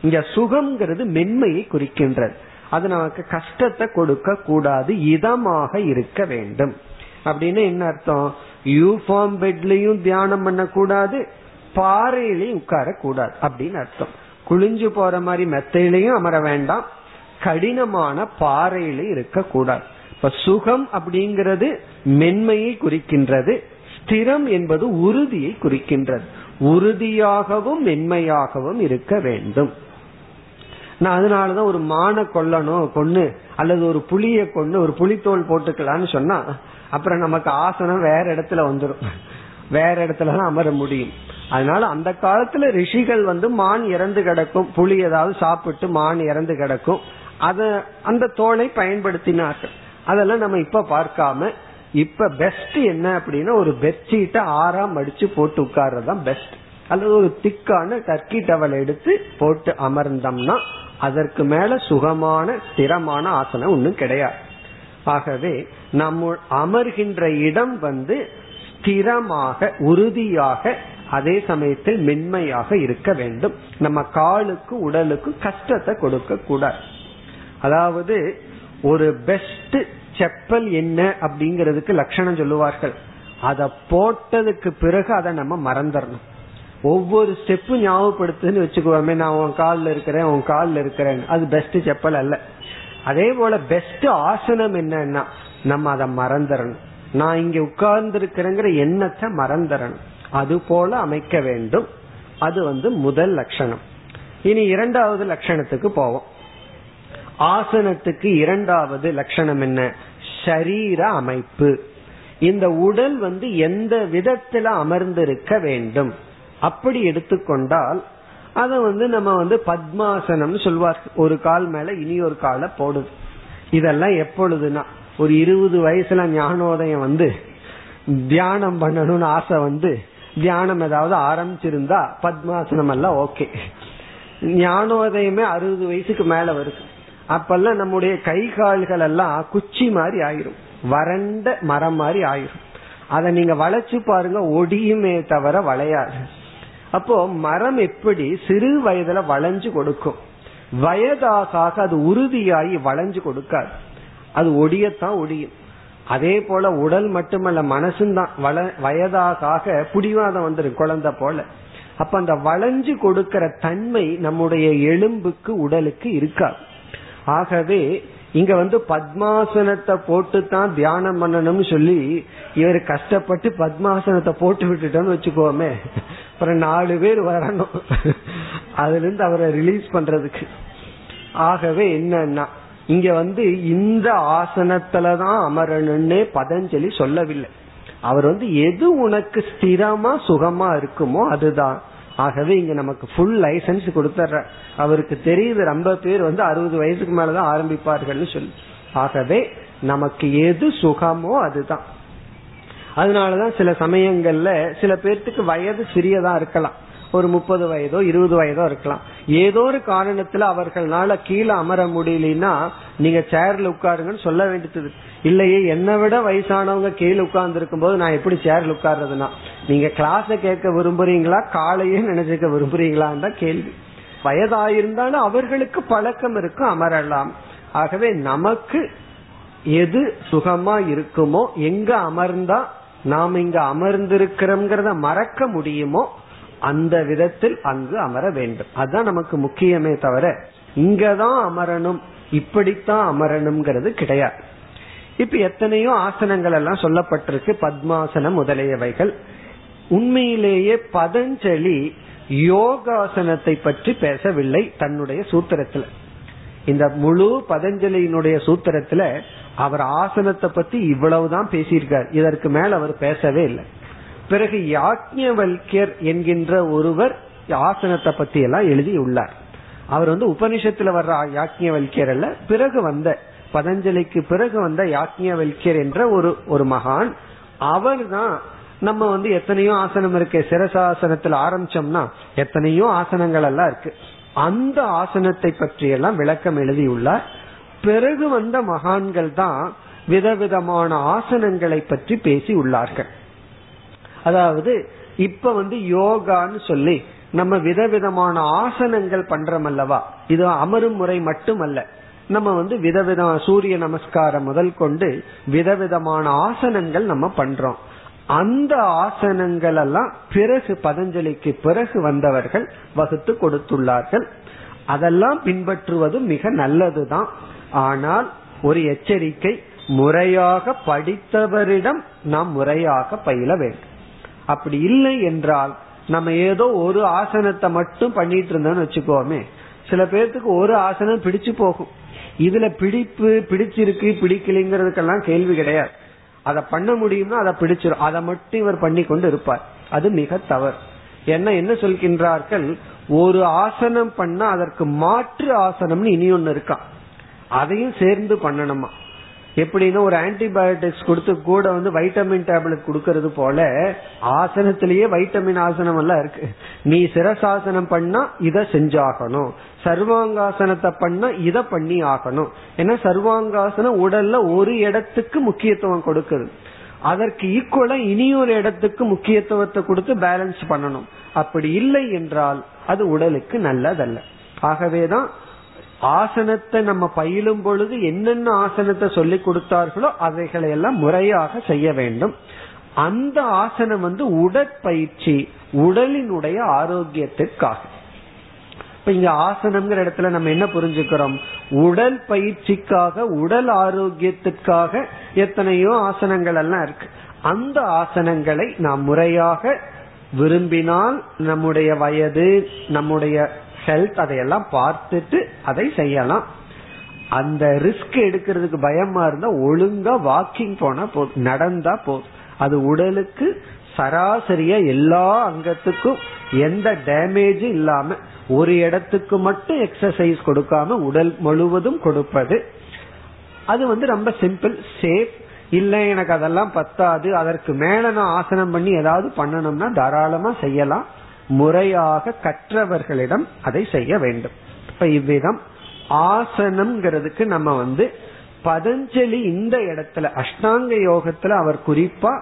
இங்க சுகம்ங்கிறது மென்மையை குறிக்கின்றது. அது நமக்கு கஷ்டத்தை கொடுக்க கூடாது இதமாக இருக்க வேண்டும். அப்படின்னு என்ன அர்த்தம்? யூஃபார்ம் பெட்லயும் தியானம் பண்ணக்கூடாது பாறையிலையும் உட்கார கூடாது அப்படின்னு அர்த்தம். குளிஞ்சு போற மாதிரி மெத்தையிலையும் அமர வேண்டாம். கடினமான பாறையிலையும் இருக்கக்கூடாது. இப்ப சுகம் அப்படிங்கிறது மென்மையை குறிக்கின்றது. ஸ்திரம் என்பது உறுதியை குறிக்கின்றது. உறுதியாகவும் மென்மையாகவும் இருக்க வேண்டும். நான் அதனாலதான் ஒரு மானை கொல்லணும் கொன்னு அல்லது ஒரு புளிய கொண்டு ஒரு புளித்தோல் போட்டுக்கலாம்னு சொன்னா அப்புறம் நமக்கு ஆசனம் வேற இடத்துல வந்துடும் வேற இடத்துல தான் அமர முடியும். அதனால அந்த காலத்துல ரிஷிகள் வந்து மான் இறந்து கிடக்கும். புலி ஏதாவது சாப்பிட்டு மான் இறந்து கிடக்கும். அத அந்த தோலை பயன்படுத்தினார்கள். அதெல்லாம் நம்ம இப்ப பார்க்காம இப்ப பெஸ்ட் என்ன அப்படின்னா ஒரு பெட்ஷீட்டை ஆறாம் அடிச்சு போட்டு உட்கார்றதுதான் பெஸ்ட் அல்லது ஒரு திக்கான டர்க்கி டவல் எடுத்து போட்டு அமர்ந்தோம்னா அதற்கு மேல சுகமான ஸ்திரமான ஆசனம் ஒன்றும் கிடையாது. ஆகவே நம்ம அமர்கின்ற இடம் வந்து ஸ்திரமாக உறுதியாக அதே சமயத்தில் மென்மையாக இருக்க வேண்டும். நம்ம காலுக்கு உடலுக்கு கஷ்டத்தை கொடுக்க கூடாது அதாவது ஒரு பெஸ்ட் செப்பல் என்ன அப்படிங்கறதுக்கு லட்சணம் சொல்லுவார்கள். அதை போட்டதுக்கு பிறகு அதை நம்ம மறந்துடணும் ஒவ்வொரு ஸ்டெப்பு ஞாபகப்படுத்துன்னு வச்சுக்கோமே நான் உன் காலில் இருக்கிறேன் உன் காலில் இருக்கிறேன் அது பெஸ்ட் செப்பல் அல்ல. அதே போல பெஸ்ட் ஆசனம் என்னன்னா நம்ம அதை மறந்துடணும் நான் இங்க உட்கார்ந்து இருக்கிறேங்கிற எண்ணத்தை மறந்துடணும் அது போல அமைக்க வேண்டும். அது வந்து முதல் லட்சணம். இனி இரண்டாவது லட்சணத்துக்கு போவோம். ஆசனத்துக்கு இரண்டாவது லட்சணம் என்ன? ஷரீர அமைப்பு. இந்த உடல் வந்து எந்த விதத்துல அமர்ந்திருக்க வேண்டும்? அப்படி எடுத்துக்கொண்டால் அதை வந்து நம்ம வந்து பத்மாசனம் சொல்வார். ஒரு கால் மேல இனி ஒரு கால போடுது. இதெல்லாம் எப்பொழுதுனா ஒரு இருபது வயசுல ஞானோதயம் வந்து தியானம் பண்ணணும்னு ஆசை வந்து தியானம் ஏதாவது ஆரம்பிச்சிருந்தா பத்மாசனம் எல்லாம் ஓகே. ஞானோதயமே அறுபது வயசுக்கு மேல வருது. அப்பெல்லாம் நம்முடைய கை கால்கள் எல்லாம் குச்சி மாதிரி ஆயிரும். வறண்ட மரம் மாதிரி ஆயிரும். அதை நீங்க வளைச்சு பாருங்க ஒடியுமே தவிர வளையாது. அப்போ மரம் எப்படி சிறு வயதுல வளைஞ்சு கொடுக்கும். வயதாக அது உறுதியாகி வளைஞ்சு கொடுக்காது. அது ஒடியத்தான் ஒடியும். அதே போல உடல் மட்டுமல்ல மனசும் தான். வள வயதாக புடிவாதம் வந்துடும் குழந்தை போல. அப்ப அந்த வளைஞ்சு கொடுக்கிற தன்மை நம்முடைய எலும்புக்கு உடலுக்கு இருக்காது. ஆகவே இங்க வந்து பத்மாசனத்தை போட்டு தான் தியானம் பண்ணணும்னு சொல்லி இவர் கஷ்டப்பட்டு பத்மாசனத்தை போட்டு விட்டுட்டோம்னு வச்சுக்கோமே. அப்புறம் நாலு பேர் வரணும். அதுல இருந்து அவரை ரிலீஸ் பண்றதுக்கு. ஆகவே என்னன்னா இங்க வந்து இந்த ஆசனத்துலதான் அமரணும்னே பதஞ்சலி சொல்லவில்லை. அவர் வந்து எது உனக்கு ஸ்திரமா சுகமா இருக்குமோ அதுதான். ஆகவே இங்க நமக்கு ஃபுல் லைசன்ஸ் கொடுத்துட்ற அவருக்கு தெரியுது ரொம்ப பேர் வந்து அறுபது வயசுக்கு மேலதான் ஆரம்பிப்பார்கள்னு சொல்லி. ஆகவே நமக்கு எது சுகமோ அதுதான். அதனாலதான் சில சமயங்கள்ல சில பேர்த்துக்கு வயது சிறியதா இருக்கலாம். ஒரு முப்பது வயதோ இருபது வயதோ இருக்கலாம். ஏதோ ஒரு காரணத்துல அவர்களால கீழே அமர முடியலன்னா நீங்க சேர்ல உட்காருங்கன்னு சொல்ல வேண்டியது. இல்லையே என்னை விட வயசானவங்க கீழே உட்கார்ந்து இருக்கும் போது நான் எப்படி சேர்ல உட்கார்றதுனா நீங்க கிளாஸ கேட்க விரும்புறீங்களா? காலையே நினைச்சுக்க விரும்புறீங்களான்னு தான் கேள்வி. வயதாயிருந்தாலும் அவர்களுக்கு பழக்கம் இருக்கும் அமரலாம். ஆகவே நமக்கு எது சுகமா இருக்குமோ எங்க அமர்ந்தா நாம் இங்க அமர்ந்திருக்கிறோம்ங்கிறத மறக்க முடியுமோ அந்த விதத்தில் அங்கு அமர வேண்டும். அதுதான் நமக்கு முக்கியமே தவிர இங்கதான் அமரணும் இப்படித்தான் அமரணுங்கிறது கிடையாது. இப்ப எத்தனையோ ஆசனங்கள் எல்லாம் சொல்லப்பட்டிருக்கு பத்மாசனம் முதலியவைகள். உண்மையிலேயே பதஞ்சலி யோகாசனத்தை பற்றி பேசவில்லை தன்னுடைய சூத்திரத்துல. இந்த முழு பதஞ்சலியினுடைய சூத்திரத்துல அவர் ஆசனத்தை பத்தி இவ்வளவுதான் பேசியிருக்கார். இதற்கு மேல அவர் பேசவே இல்லை. பிறகு யாக்ஞவல்யர் என்கின்ற ஒருவர் ஆசனத்தை பத்தி எல்லாம் எழுதி உள்ளார் அவர் வந்து உபனிஷத்துல வர்ற யாக்ஞவல்யர் அல்ல பிறகு வந்த பதஞ்சலிக்கு பிறகு வந்த யாக்ஞவல்யர் என்ற ஒரு ஒரு மகான். அவர் தான் நம்ம வந்து எத்தனையோ ஆசனம் இருக்கு. சிரசாசனத்துல ஆரம்பிச்சோம்னா எத்தனையோ ஆசனங்கள் எல்லாம் இருக்கு. அந்த ஆசனத்தை பற்றி எல்லாம் விளக்கம் எழுதியுள்ளார். பிறகு வந்த மகான்கள் தான் விதவிதமான ஆசனங்களை பற்றி பேசி உள்ளார்கள் அதாவது இப்ப வந்து யோகான்னு சொல்லி நம்ம விதவிதமான ஆசனங்கள் பண்றோம் அல்லவா இது அமரும் முறை மட்டுமல்ல. நம்ம வந்து விதவித சூரிய நமஸ்காரம் முதல் கொண்டு விதவிதமான ஆசனங்கள் நம்ம பண்றோம். அந்த ஆசனங்கள் எல்லாம் பிறகு பதஞ்சலிக்கு பிறகு வந்தவர்கள் வகுத்து கொடுத்துள்ளார்கள். அதெல்லாம் பின்பற்றுவது மிக நல்லதுதான். ஆனால் ஒரு எச்சரிக்கை முறையாக படித்தவரிடம் நாம் முறையாக பயில வேண்டும். அப்படி இல்லை என்றால் நம்ம ஏதோ ஒரு ஆசனத்தை மட்டும் பண்ணிட்டு இருந்தோம்னு வச்சுக்கோமே. சில பேர்த்துக்கு ஒரு ஆசனம் பிடிச்சு போகும். இதுல பிடிப்பு பிடிச்சிருக்கு பிடிக்கலைங்கிறதுக்கெல்லாம் கேள்வி கிடையாது. அதை பண்ண முடியும்னா அதை பிடிச்சிரும். அதை மட்டும் இவர் பண்ணி கொண்டு இருப்பார். அது மிக தவறு. என்ன என்ன சொல்கின்றார்கள்? ஒரு ஆசனம் பண்ணா அதற்கு மாற்று ஆசனம்னு இனி ஒன்னு இருக்கான் அதையும் சேர்ந்து பண்ணணுமா? எப்படின்னா ஒரு ஆன்டிபயோட்டிக்ஸ் கொடுத்து கூட வந்து வைட்டமின் டேப்லெட் கொடுக்கறது போல ஆசனத்திலேயே வைட்டமின் ஆசனம் எல்லாம் இருக்கு. நீ சிரசாசனம் பண்ணா இத செஞ்சாகணும். சர்வாங்காசனத்தை பண்ணா இத பண்ணி ஆகணும். ஏன்னா சர்வாங்காசனம் உடல்ல ஒரு இடத்துக்கு முக்கியத்துவம் கொடுக்குது. அதற்கு ஈக்குவலா இனியொரு இடத்துக்கு முக்கியத்துவத்தை கொடுத்து பேலன்ஸ் பண்ணணும். அப்படி இல்லை என்றால் அது உடலுக்கு நல்லதல்ல. ஆகவேதான் ஆசனத்தை நம்ம பயிலும் பொழுது என்னென்ன ஆசனத்தை சொல்லி கொடுத்தார்களோ அவைகளை எல்லாம் முறையாக செய்ய வேண்டும். அந்த ஆசனம் வந்து உடற்பயிற்சி உடலினுடைய ஆரோக்கியத்திற்காக. இப்ப இங்க ஆசனம்ங்கிற இடத்துல நம்ம என்ன புரிஞ்சுக்கிறோம்? உடல் பயிற்சிக்காக உடல் ஆரோக்கியத்திற்காக எத்தனையோ ஆசனங்கள் எல்லாம் இருக்கு. அந்த ஆசனங்களை நாம் முறையாக விரும்பினால் நம்முடைய வயது நம்முடைய ஹெல்த் அதையெல்லாம் பார்த்துட்டு அதை செய்யலாம். அந்த ரிஸ்க் எடுக்கிறதுக்கு பயமா இருந்தா ஒழுங்கா வாக்கிங் போனா போதும் நடந்தா போதும். அது உடலுக்கு சராசரியா எல்லா அங்கத்துக்கும் எந்த டேமேஜும் இல்லாம ஒரு இடத்துக்கு மட்டும் எக்ஸசைஸ் கொடுக்காம உடல் முழுவதும் கொடுப்பது. அது வந்து ரொம்ப சிம்பிள் சேஃப் இல்ல எனக்கு அதெல்லாம் பத்தாது. அதற்கு மேல நான் ஆசனம் பண்ணி ஏதாவது பண்ணணும்னா தாராளமா செய்யலாம். முறையாக கற்றவர்களிடம் அதை செய்ய வேண்டும். இப்ப இவ்விதம் ஆசனம்ங்கிறதுக்கு நம்ம வந்து பதஞ்சலி இந்த இடத்துல அஷ்டாங்க யோகத்துல அவர் குறிப்பா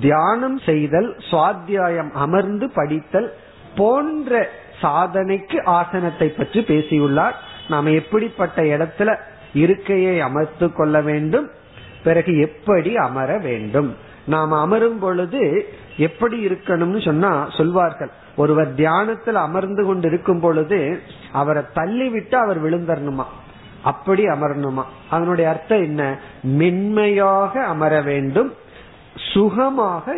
தியானம் செய்தல் சுவாத்தியாயம் அமர்ந்து படித்தல் போன்ற சாதனைக்கு ஆசனத்தை பற்றி பேசியுள்ளார். நாம எப்படிப்பட்ட இடத்துல இருக்கையை அமர்த்து கொள்ள வேண்டும் பிறகு எப்படி அமர வேண்டும். நாம் அமரும் பொழுது எப்படி இருக்கணும்னு சொன்னா சொல்வார்கள். ஒருவர் தியானத்தில் அமர்ந்து கொண்டு இருக்கும் பொழுது அவரை தள்ளி விட்டு அவர் விழுந்தரணுமா? அப்படி அமரணுமா? அதனுடைய அர்த்தம் என்ன? மென்மையாக அமர வேண்டும் சுகமாக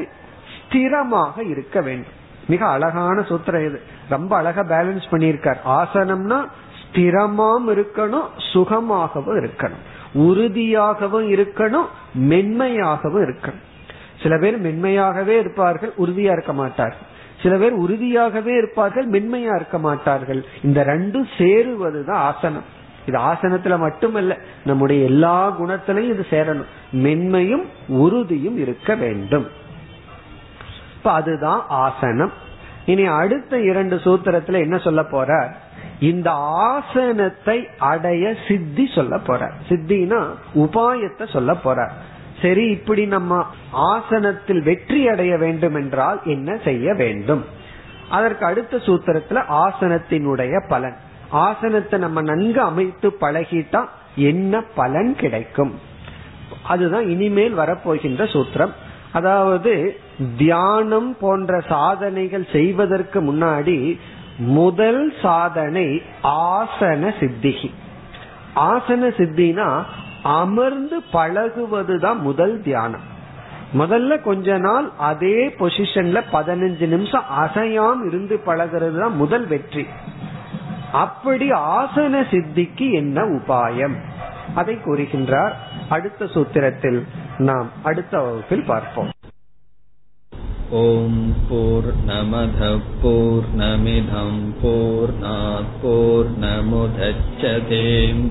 ஸ்திரமாக இருக்க வேண்டும். மிக அழகான சூத்திரம் இது. ரொம்ப அழகா பேலன்ஸ் பண்ணியிருக்கார். ஆசனம்னா ஸ்திரமாம் இருக்கணும் சுகமாகவும் இருக்கணும். உறுதியாகவும் இருக்கணும் மென்மையாகவும் இருக்கணும். சில பேர் மென்மையாகவே இருப்பார்கள் உறுதியா இருக்க மாட்டார்கள். சில பேர் உறுதியாகவே இருப்பார்கள் மென்மையா இருக்க மாட்டார்கள். இந்த ரெண்டும் சேருவதுதான் ஆசனம். இது ஆசனத்துல மட்டுமல்ல நம்முடைய எல்லா குணத்திலையும் இது சேரணும். மென்மையும் உறுதியும் இருக்க வேண்டும். இப்ப அதுதான் ஆசனம். இனி அடுத்த இரண்டு சூத்திரத்துல என்ன சொல்ல போற இந்த ஆசனத்தை அடைய சித்தி சொல்ல போற சித்தினா உபாயத்தை சொல்ல போற சரி இப்படி நம்ம ஆசனத்தில் வெற்றி அடைய வேண்டும் என்றால் என்ன செய்ய வேண்டும்? அதற்கு அடுத்த சூத்திரத்துல ஆசனத்தினுடைய பலன். ஆசனத்தை நம்ம நன்கு அமைத்து பழகிட்டா என்ன பலன் கிடைக்கும்? அதுதான் இனிமேல் வரப்போகின்ற சூத்திரம். அதாவது தியானம் போன்ற சாதனைகள் செய்வதற்கு முன்னாடி முதல் சாதனை ஆசன சித்திகி. ஆசன சித்தினா அமர்ந்து பழகுவதுதான் முதல் தியானம். முதல்ல கொஞ்ச நாள் அதே பொசிஷன்ல பதினஞ்சு நிமிஷம் அசையாம் இருந்து பழகிறது தான் முதல் வெற்றி. அப்படி ஆசன சித்திக்கு என்ன உபாயம்? அதை கூறுகின்றார். அடுத்த சூத்திரத்தில் நாம் அடுத்த வகுப்பில் பார்ப்போம். ஓம் போர் நமத போர் நமிதம் போர் நமுதச்சதேம்